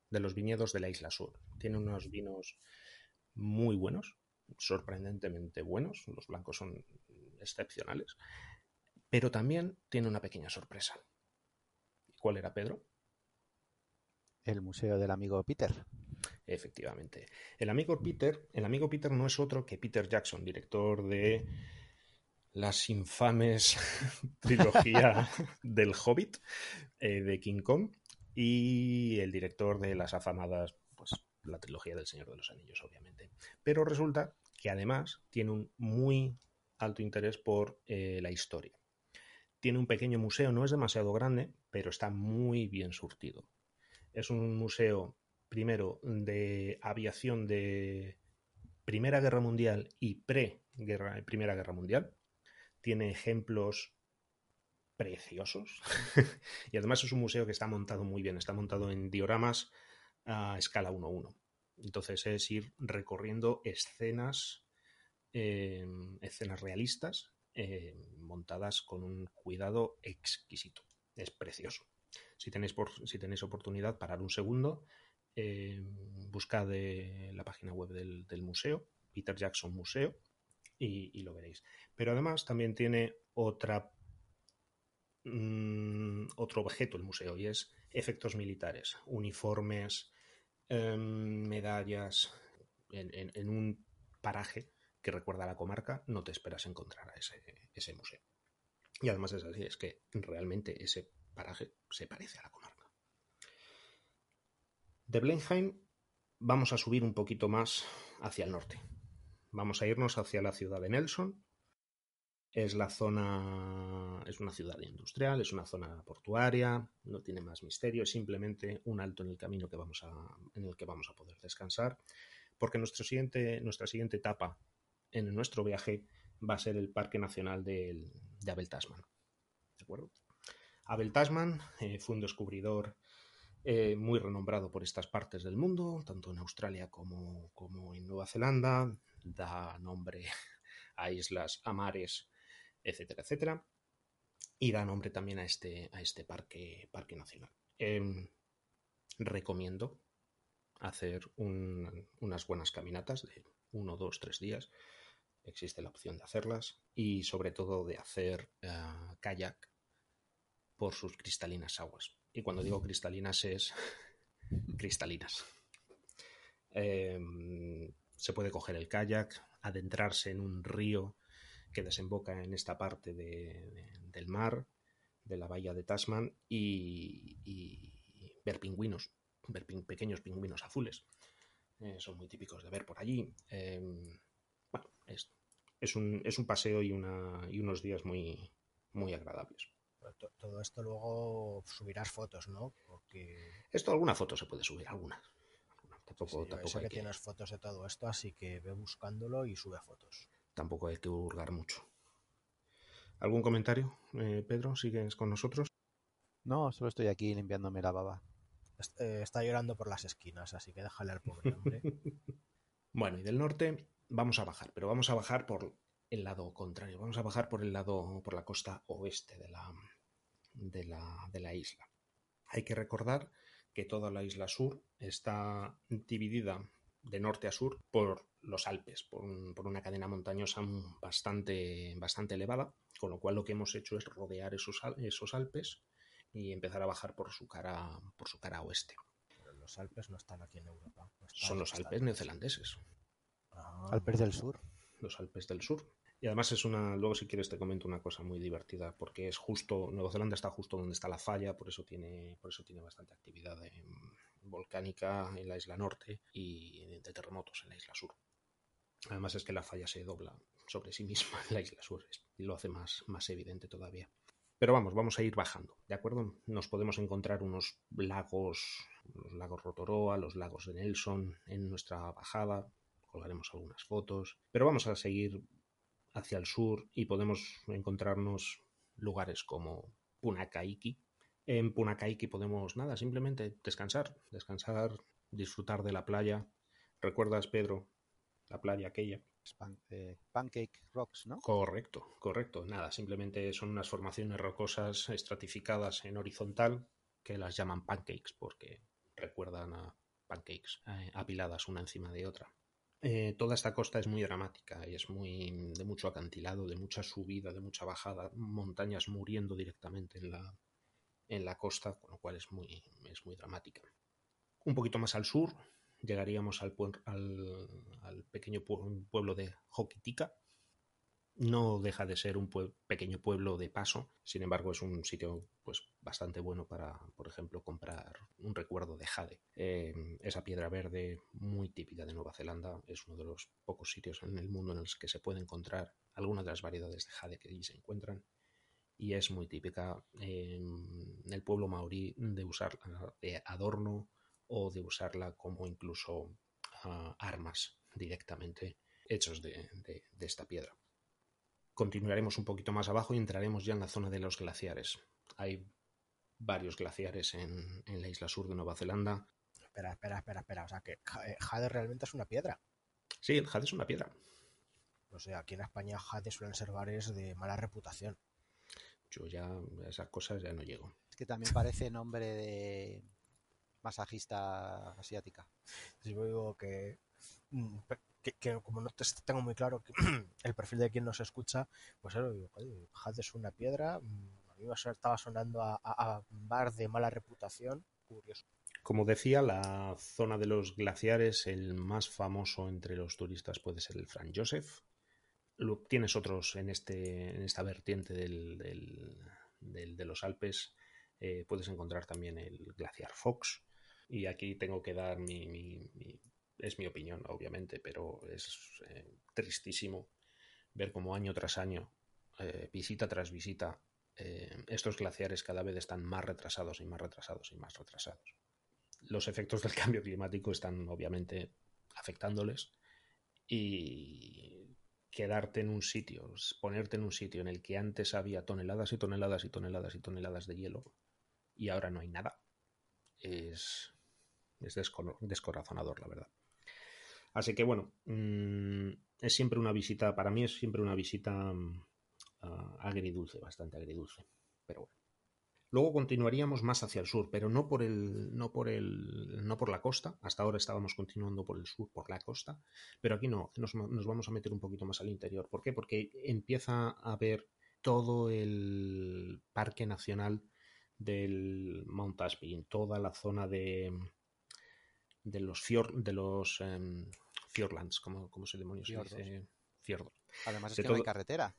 de los viñedos de la isla sur. Tiene unos vinos muy buenos, sorprendentemente buenos, los blancos son excepcionales. Pero también tiene una pequeña sorpresa. ¿Cuál era, Pedro? El museo del amigo Peter. Efectivamente. El amigo Peter, el amigo Peter no es otro que Peter Jackson, director de las infames (laughs) trilogía (laughs) del Hobbit, eh, de King Kong, y el director de las afamadas, pues la trilogía del Señor de los Anillos, obviamente. Pero resulta que además tiene un muy alto interés por eh, la historia. Tiene un pequeño museo, no es demasiado grande, pero está muy bien surtido. Es un museo, primero, de aviación de Primera Guerra Mundial y pre-Primera Guerra Mundial. Tiene ejemplos preciosos. (laughs) y además es un museo que está montado muy bien, está montado en dioramas a escala 1-1. Entonces es ir recorriendo escenas, eh, escenas realistas eh, montadas con un cuidado exquisito. Es precioso. Si tenéis, por, si tenéis oportunidad, parar un segundo, eh, buscad la página web del, museo, Peter Jackson Museo, y, lo veréis. Pero además también tiene otra mm, otro objeto el museo y es efectos militares, uniformes, em, medallas, en, un paraje recuerda la comarca, no te esperas encontrar a ese, ese museo. Y además es así, es que realmente ese paraje se parece a la comarca. De Blenheim vamos a subir un poquito más hacia el norte. Vamos a irnos hacia la ciudad de Nelson. Es la zona, es una ciudad industrial, es una zona portuaria, no tiene más misterio, es simplemente un alto en el camino que vamos a, en el que vamos a poder descansar, porque nuestro siguiente, nuestra siguiente etapa en nuestro viaje va a ser el Parque Nacional de, Abel Tasman. ¿De acuerdo? Abel Tasman eh, fue un descubridor eh, muy renombrado por estas partes del mundo, tanto en Australia como, en Nueva Zelanda. Da nombre a islas, a mares, etcétera, etcétera. Y da nombre también a este, este parque, parque nacional. Em, recomiendo hacer unas buenas caminatas de uno, dos, tres días existe la opción de hacerlas y sobre todo de hacer eh, kayak por sus cristalinas aguas. Y cuando digo cristalinas es (laughs) cristalinas. Em, se puede coger el kayak, adentrarse en un río que desemboca en esta parte del mar, de la bahía de Tasman, y, ver pingüinos, ver pequeños pingüinos azules. Eh, son muy típicos de ver por allí. Em, es, es, un, es un paseo y, una, y unos días muy, muy agradables. Todo esto luego subirás fotos, ¿no? Porque... Esto alguna foto se puede subir, alguna. Tampoco, tampoco que, tienes fotos de todo esto, así que ve buscándolo y sube fotos. Tampoco hay que hurgar mucho. ¿Algún comentario, eh, Pedro? ¿Sigues con nosotros? No, solo estoy aquí limpiándome la baba. Eh, está llorando por las esquinas, así que déjale al pobre hombre. (laughs) bueno, y del norte vamos a bajar, pero vamos a bajar por el lado contrario, vamos a bajar por el lado, por la costa oeste de la, de la, de la isla. Hay que recordar que toda la isla sur está dividida de norte a sur por los Alpes, por, una cadena montañosa bastante, bastante elevada, con lo cual lo que hemos hecho es rodear esos, esos Alpes y empezar a bajar por su cara, por su cara oeste. Pero los Alpes no están aquí en Europa. Son los Alpes neozelandeses. Ah. Alpes del Sur. Los Alpes del Sur. Y además es una, luego si quieres te comento una cosa muy divertida, porque es justo, Nueva Zelanda está justo donde está la falla, por eso tiene, por eso tiene bastante actividad volcánica en la isla norte y de terremotos en la isla sur. Además es que la falla se dobla sobre sí misma en la isla sur y lo hace más, más evidente todavía. Pero vamos, vamos a ir bajando, ¿de acuerdo? Nos podemos encontrar unos lagos, los lagos Rotoroa, los lagos de Nelson en nuestra bajada, colgaremos algunas fotos, pero vamos a seguir hacia el sur y podemos encontrarnos lugares como Punakaiki. En Punakaiki podemos, nada, simplemente descansar, descansar, disfrutar de la playa. ¿Recuerdas, Pedro, la playa aquella? Eh, pancake Rocks, ¿no? Correcto, correcto. Nada, simplemente son unas formaciones rocosas estratificadas en horizontal que las llaman pancakes porque recuerdan a pancakes eh, apiladas una encima de otra. Eh, toda esta costa es muy dramática y es muy de mucho acantilado, de mucha subida, de mucha bajada, montañas muriendo directamente en la, en la costa, con lo cual es muy, es muy dramática. Un poquito más al sur llegaríamos al, al, al pequeño pueblo de Hokitika, no deja de ser un pequeño pueblo de paso, sin embargo es un sitio pues bastante bueno para, por ejemplo, comprar un recuerdo de jade. Eh, esa piedra verde muy típica de Nueva Zelanda es uno de los pocos sitios en el mundo en los que se puede encontrar algunas de las variedades de jade que allí se encuentran y es muy típica en el pueblo maorí de usarla de adorno o de usarla como incluso ah, armas directamente hechos de esta piedra. Continuaremos un poquito más abajo y entraremos ya en la zona de los glaciares. Hay varios glaciares en, la isla sur de Nueva Zelanda. Espera, espera, espera, espera. O sea que eh, Jade realmente es una piedra. Sí, el Jade es una piedra. No sé, aquí en España Jade suelen ser bares de mala reputación. Yo ya a esas cosas ya no llego. que también parece nombre de masajista asiática. Yo digo que, que, como no te tengo muy claro (clears throat) el perfil de quien nos escucha, pues eso, digo, es una piedra, mm, a mí estaba sonando a, a bar de mala reputación, curioso. Como decía, la zona de los glaciares, el más famoso entre los turistas puede ser el Frank Joseph. tienes otros en, este, en esta vertiente del, de los Alpes. Eh, puedes encontrar también el glaciar Fox. Y aquí tengo que dar mi, es mi opinión, obviamente, pero es eh, tristísimo ver cómo año tras año, eh, visita tras visita, estos glaciares cada vez están más retrasados y más retrasados y más retrasados los efectos del (laughs) cambio climático están obviamente afectándoles y quedarte en un sitio, ponerte en un sitio en el que antes había toneladas y toneladas y toneladas y toneladas de hielo y ahora no hay nada, es, es descorazonador, la verdad. Así que bueno, mm, es siempre una visita, para mí es siempre una visita mm, agridulce, bastante agridulce, pero bueno. Luego continuaríamos más hacia el sur, pero no por el, no por el, no por la costa. Hasta ahora estábamos continuando por el sur, por la costa, pero aquí no, nos, vamos a meter un poquito más al interior. ¿Por qué? Porque empieza a haber todo el parque nacional del Mount Aspin, toda la zona de, de los de los um, fiordlands, como, se demonios dice, Además es que no hay carretera.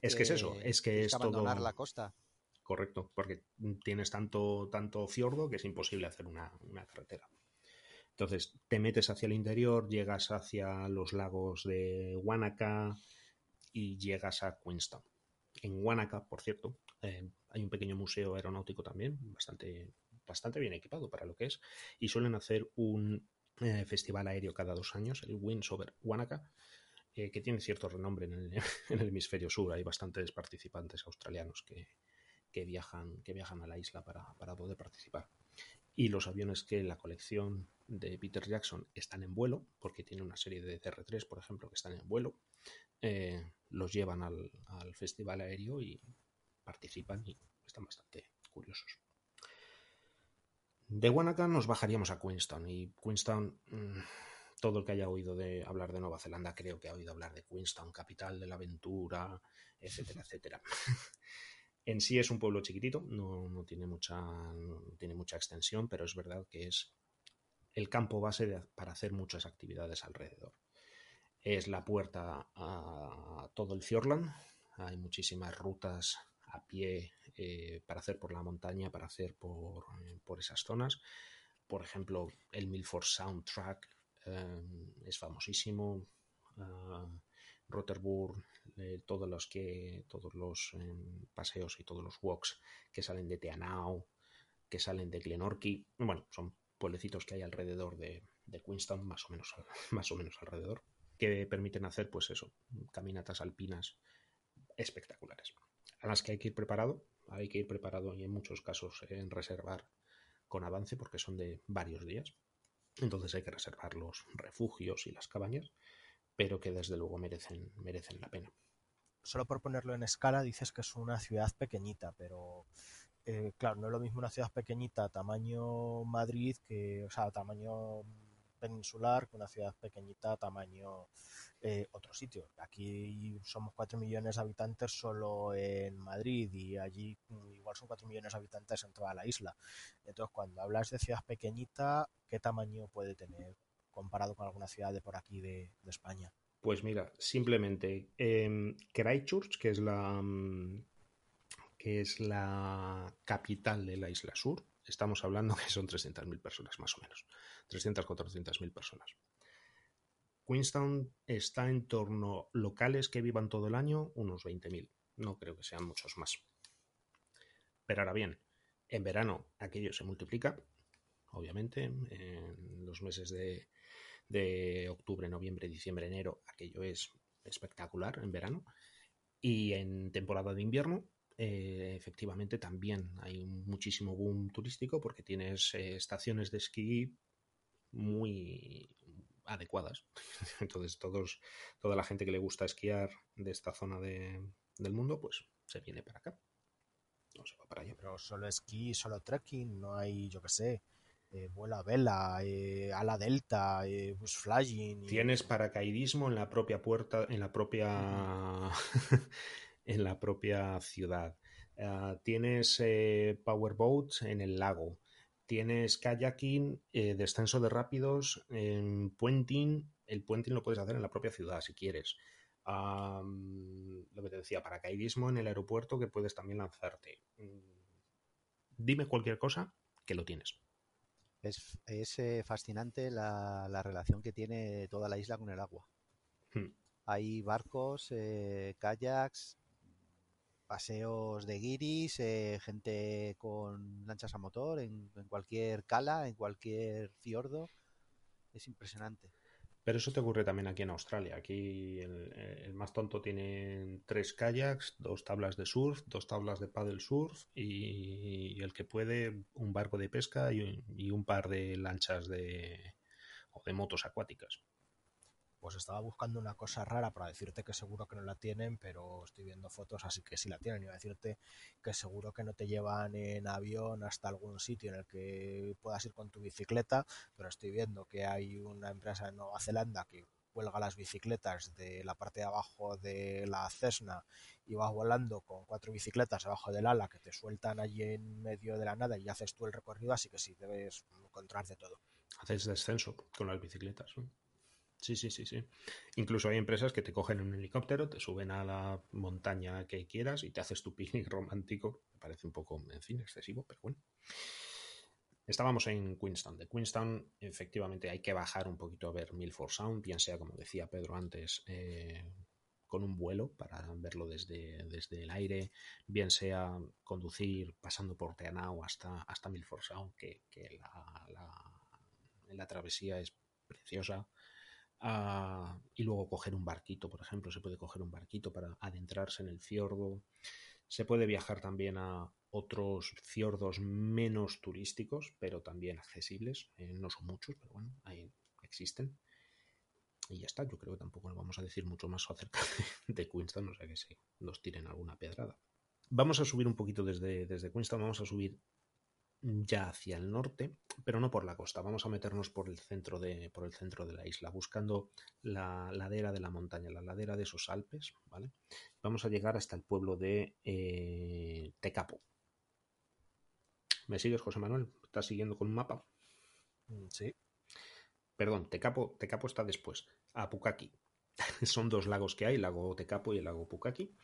es que, es eso, es que es abandonar la costa correcto, porque tienes tanto, tanto fiordo que es imposible hacer una, carretera. Entonces, te metes hacia el interior, llegas hacia los lagos de Wanaka y llegas a Queenstown. En Wanaka, por cierto, eh, hay un pequeño museo aeronáutico también, bastante, bastante bien equipado para lo que es, y suelen hacer un eh, festival aéreo cada dos años, el Winds Over Wanaka, eh, que tiene cierto renombre en el, (laughs) hemisferio sur. Hay bastantes participantes australianos que, viajan, que viajan a la isla para, poder participar. Y los aviones que la colección de Peter Jackson están en vuelo, porque tiene una serie de CR3, por ejemplo, que están en vuelo, eh, los llevan al, festival aéreo y participan y están bastante curiosos. De Wanaka nos bajaríamos a Queenstown y Queenstown, mm, todo el que haya oído de hablar de Nueva Zelanda creo que ha oído hablar de Queenstown, capital de la aventura, etcétera, (laughs) etcétera. (laughs) En sí es un pueblo chiquitito, no, tiene, mucha, tiene mucha extensión, pero es verdad que es el campo base para hacer muchas actividades alrededor. Es la puerta a todo el Fjordland. Hay muchísimas rutas a pie eh, para hacer por la montaña, para hacer por, esas zonas. Por ejemplo, el Milford Soundtrack eh, es famosísimo. Ah, Rotterburg, eh, todos los que todos los paseos y todos los walks que salen de Teanau, que salen de Glenorchy, bueno, son pueblecitos que hay alrededor de, de Queenstown, más o menos (laughs) más o menos alrededor, que permiten hacer pues eso, caminatas alpinas espectaculares, a las que hay que ir preparado, hay que ir preparado y en muchos casos en reservar con avance porque son de varios días. Entonces hay que reservar los refugios y las cabañas pero que desde luego merecen, merecen la pena. Solo por ponerlo en escala, dices que es una ciudad pequeñita, pero eh, claro, no es lo mismo una ciudad pequeñita tamaño Madrid que, o sea, tamaño peninsular que una ciudad pequeñita tamaño eh, otro sitio. Aquí somos 4 millones de habitantes solo en Madrid y allí mm, igual son 4 millones de habitantes en toda la isla. Entonces, cuando hablas de ciudad pequeñita, ¿qué tamaño puede tener? comparado con alguna ciudad de por aquí de, España? Pues mira, simplemente eh, que es la mm, que es la capital de la isla sur, estamos hablando que son 300.000 personas más o menos, 300 400.000 personas. Queenstown está en torno locales que vivan todo el año unos 20.000, no creo que sean muchos más. Pero ahora bien, en verano aquello se multiplica, obviamente, en los meses de, de octubre, noviembre, diciembre, enero, aquello es espectacular en verano. Y en temporada de invierno, eh, efectivamente también hay muchísimo boom turístico porque tienes eh, estaciones de esquí muy adecuadas. (laughs) Entonces, todos, toda la gente que le gusta esquiar de esta zona del mundo, pues se viene para acá. no se va para allá. Pero solo esquí, solo trekking, no hay, yo qué sé, eh, vuela a vela, eh, ala delta, eh, bus flying. y- Tienes paracaidismo en la propia puerta, en la propia (laughs) en la propia ciudad. Ah, tienes eh, powerboats en el lago. Tienes kayaking, eh, descenso de rápidos, en puenting. El puenting lo puedes hacer en la propia ciudad si quieres. Lo que te decía, paracaidismo en el aeropuerto que puedes también lanzarte. Mm, Dime cualquier cosa que lo tienes. Es, es, eh, fascinante la, la relación que tiene toda la isla con el agua. Hmm. Hay barcos, eh, kayaks, paseos de guiris, eh, gente con lanchas a motor en, cualquier cala, en cualquier fiordo. Es impresionante. Pero eso te ocurre también aquí en Australia. Aquí el, el más tonto tiene tres kayaks, dos tablas de surf, dos tablas de paddle surf y, y el que puede un barco de pesca y, y, un par de lanchas de o de motos acuáticas. Pues estaba buscando una cosa rara para decirte que seguro que no la tienen, pero estoy viendo fotos, así que sí la tienen. Iba a decirte que seguro que no te llevan en avión hasta algún sitio en el que puedas ir con tu bicicleta, pero estoy viendo que hay una empresa en Nueva Zelanda que cuelga las bicicletas de la parte de abajo de la Cessna y vas volando con cuatro bicicletas debajo del ala que te sueltan allí en medio de la nada y haces tú el recorrido, así que sí, debes encontrar de todo. Haces descenso con las bicicletas. Sí, sí, sí, sí. Incluso hay empresas que te cogen en un helicóptero, te suben a la montaña que quieras y te haces tu picnic (laughs) romántico. Me parece un poco, en fin, excesivo, pero bueno. Estábamos en Queenstown. De Queenstown, efectivamente, hay que bajar un poquito a ver Milford Sound, bien sea, como decía Pedro antes, eh, con un vuelo para verlo desde, desde el aire, bien sea conducir pasando por Teanau hasta, hasta Milford Sound, que, la, la travesía es preciosa. Uh, y luego coger un barquito, por ejemplo, se puede coger un barquito para adentrarse en el fiordo. Se puede viajar también a otros fiordos menos turísticos, pero también accesibles. Eh, no son muchos, pero bueno, ahí existen. Y ya está, yo creo que tampoco nos vamos a decir mucho más acerca de, de Queenstown, o sea que sí, nos tiren alguna pedrada. Vamos a subir un poquito desde, desde Queenstown, vamos a subir ya hacia el norte, pero no por la costa. Vamos a meternos por el centro de, por el centro de la isla, buscando la ladera de la montaña, la ladera de esos Alpes, ¿vale? Vamos a llegar hasta el pueblo de eh, Tecapo. ¿Me sigues, José Manuel? ¿Estás siguiendo con un mapa? Mm, Sí. Perdón, Tecapo, Tecapo está después. A Pukaki. (laughs) Son dos lagos que hay, el lago Tecapo y el lago Pukaki.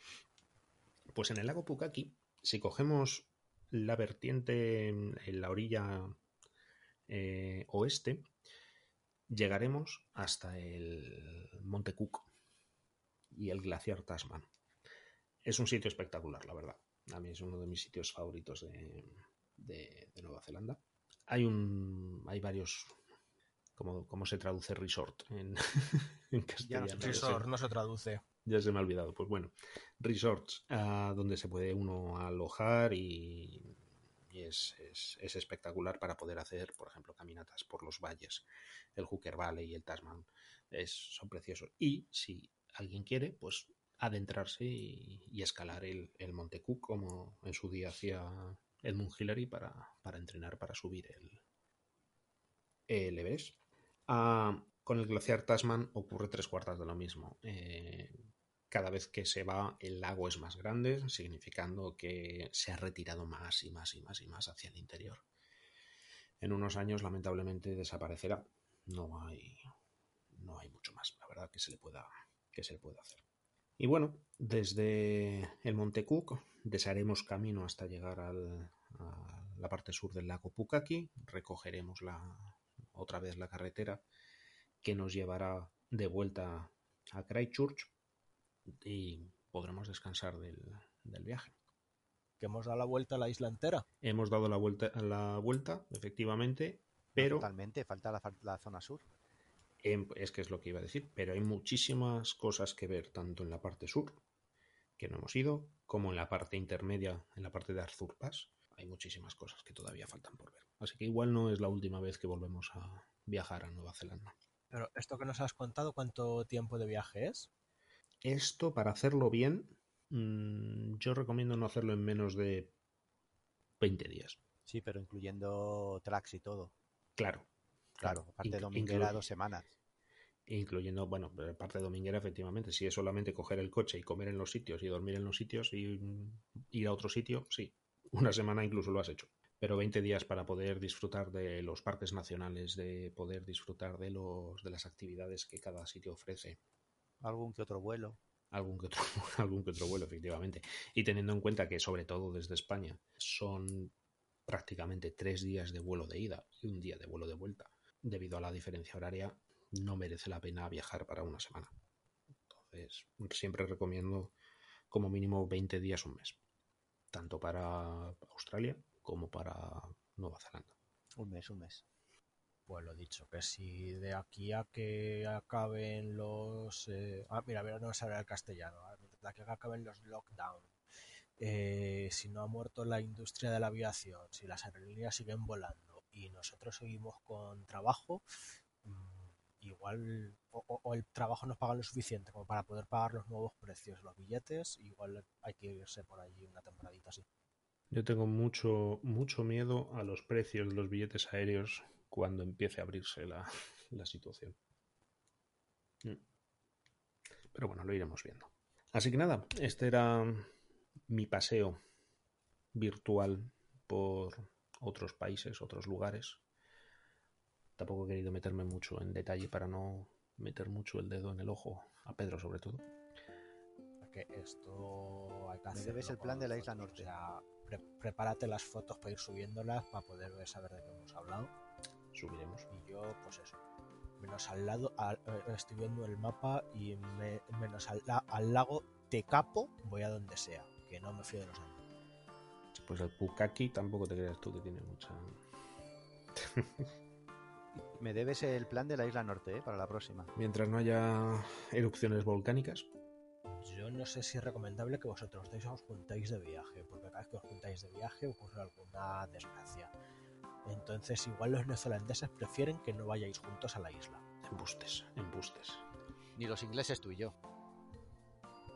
Pues en el lago Pukaki, si cogemos la vertiente en la orilla eh, oeste, llegaremos hasta el Monte Cook y el glaciar Tasman. Es un sitio espectacular, la verdad. A mí es uno de mis sitios favoritos de, de, de Nueva Zelanda. Hay un, hay varios, ¿cómo, cómo se traduce resort en, (laughs) en castellano? Ya no, resort no se traduce. Ya se me ha olvidado. Pues bueno, resorts uh, donde se puede uno alojar y, es, es, es, espectacular para poder hacer, por ejemplo, caminatas por los valles. El Hooker Valley y el Tasman es, son preciosos. Y si alguien quiere, pues adentrarse y, escalar el, el, Monte Cook, como en su día hacía Edmund Hillary para, para entrenar para subir el, el Everest. Uh, con el glaciar Tasman ocurre tres cuartas de lo mismo. Eh, cada vez que se va el lago es más grande, significando que se ha retirado más y más y más y más hacia el interior. En unos años, lamentablemente, desaparecerá. No hay, no hay mucho más, la verdad, que se le pueda, que se le pueda hacer. Y bueno, desde el Monte Cook desharemos camino hasta llegar al, a la parte sur del lago Pukaki, recogeremos la, otra vez la carretera que nos llevará de vuelta a Christchurch y podremos descansar del, del, viaje. Que hemos dado la vuelta a la isla entera. Hemos dado la vuelta, la vuelta efectivamente, pero... No, totalmente, falta la, la, zona sur. Es que es lo que iba a decir, pero hay muchísimas cosas que ver tanto en la parte sur, que no hemos ido, como en la parte intermedia, en la parte de Arthur Pass. Hay muchísimas cosas que todavía faltan por ver. Así que igual no es la última vez que volvemos a viajar a Nueva Zelanda. Pero esto que nos has contado, ¿cuánto tiempo de viaje es? Esto, para hacerlo bien, mmm, yo recomiendo no hacerlo en menos de 20 días. Sí, pero incluyendo tracks y todo. Claro. Claro, Inc- de dominguera, dos semanas. Incluyendo, bueno, parte dominguera, efectivamente. Si es solamente coger el coche y comer en los sitios y dormir en los sitios y mm, ir a otro sitio, sí. (laughs) Una semana incluso lo has hecho. Pero 20 días para poder disfrutar de los parques nacionales, de poder disfrutar de, los, de las actividades que cada sitio ofrece. Algún que otro vuelo. Algún que, otro, (laughs) algún que otro vuelo, efectivamente. Y teniendo en cuenta que, sobre todo desde España, son prácticamente tres días de vuelo de ida y un día de vuelo de vuelta. Debido a la diferencia horaria, no merece la pena viajar para una semana. Entonces, siempre recomiendo como mínimo 20 días, un mes. Tanto para Australia como para Nueva Zelanda. Un mes, un mes. Pues lo dicho, que si de aquí a que acaben los... eh, Ah, mira, a ver, no me sale el castellano. De aquí a que acaben los lockdown. eh, si no ha muerto la industria de la aviación, si las aerolíneas siguen volando y nosotros seguimos con trabajo, mm, igual o- o el trabajo nos paga lo suficiente como para poder pagar los nuevos precios, los billetes, igual hay que irse por allí una temporadita así. Yo tengo mucho, mucho miedo a los precios de los billetes aéreos cuando empiece a abrirse la, (laughs) la situación. Mm. Pero bueno, lo iremos viendo. Así que nada, este era mi paseo virtual por otros países, otros lugares. Tampoco he querido meterme mucho en detalle para no meter mucho el dedo en el ojo, a Pedro sobre todo. esto hay que debes el plan de la isla norte. O sea, pre- prepárate las fotos para ir subiéndolas para poder saber de qué hemos hablado. Subiremos. Y yo, pues eso. Menos al lado, al- eh, estoy viendo el mapa y me- menos al, al lago Tecapo voy a donde sea, que no me fío de los años. Pues el Pukaki tampoco te creas tú que tiene mucha... Me debes el plan de la isla norte, ¿eh? Para la próxima. Mientras no haya erupciones volcánicas, Yo no sé si es recomendable que vosotros os juntáis de viaje, porque cada vez que os juntáis de viaje ocurre alguna desgracia. Entonces, igual los neozelandeses prefieren que no vayáis juntos a la isla. embustes, embustes. Ni los ingleses tú y yo.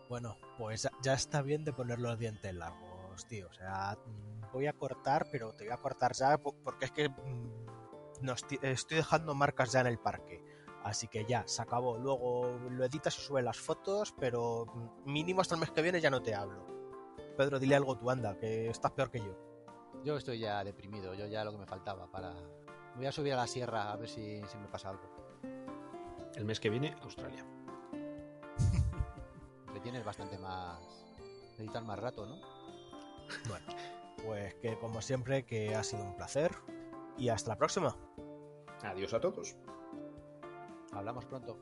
Bueno, pues ya- está bien de poner los dientes largos, tío. O sea, mm, voy a cortar, pero te voy a cortar ya po- porque es que mm, nos estoy dejando marcas ya en el parque. Así que ya, se acabó. Luego lo editas y subes las fotos, pero mm, mínimo hasta el mes que viene ya no te hablo. Pedro, dile algo tú, anda, que estás peor que yo. Yo estoy ya deprimido, yo ya lo que me faltaba para... Voy a subir a la sierra a ver si, si me pasa algo. El mes que viene, Australia. (laughs) Le tienes bastante más... Necesitas más rato, ¿no? Bueno, pues que como siempre, que ha sido un placer. Y hasta la próxima. Adiós a todos. Hablamos pronto.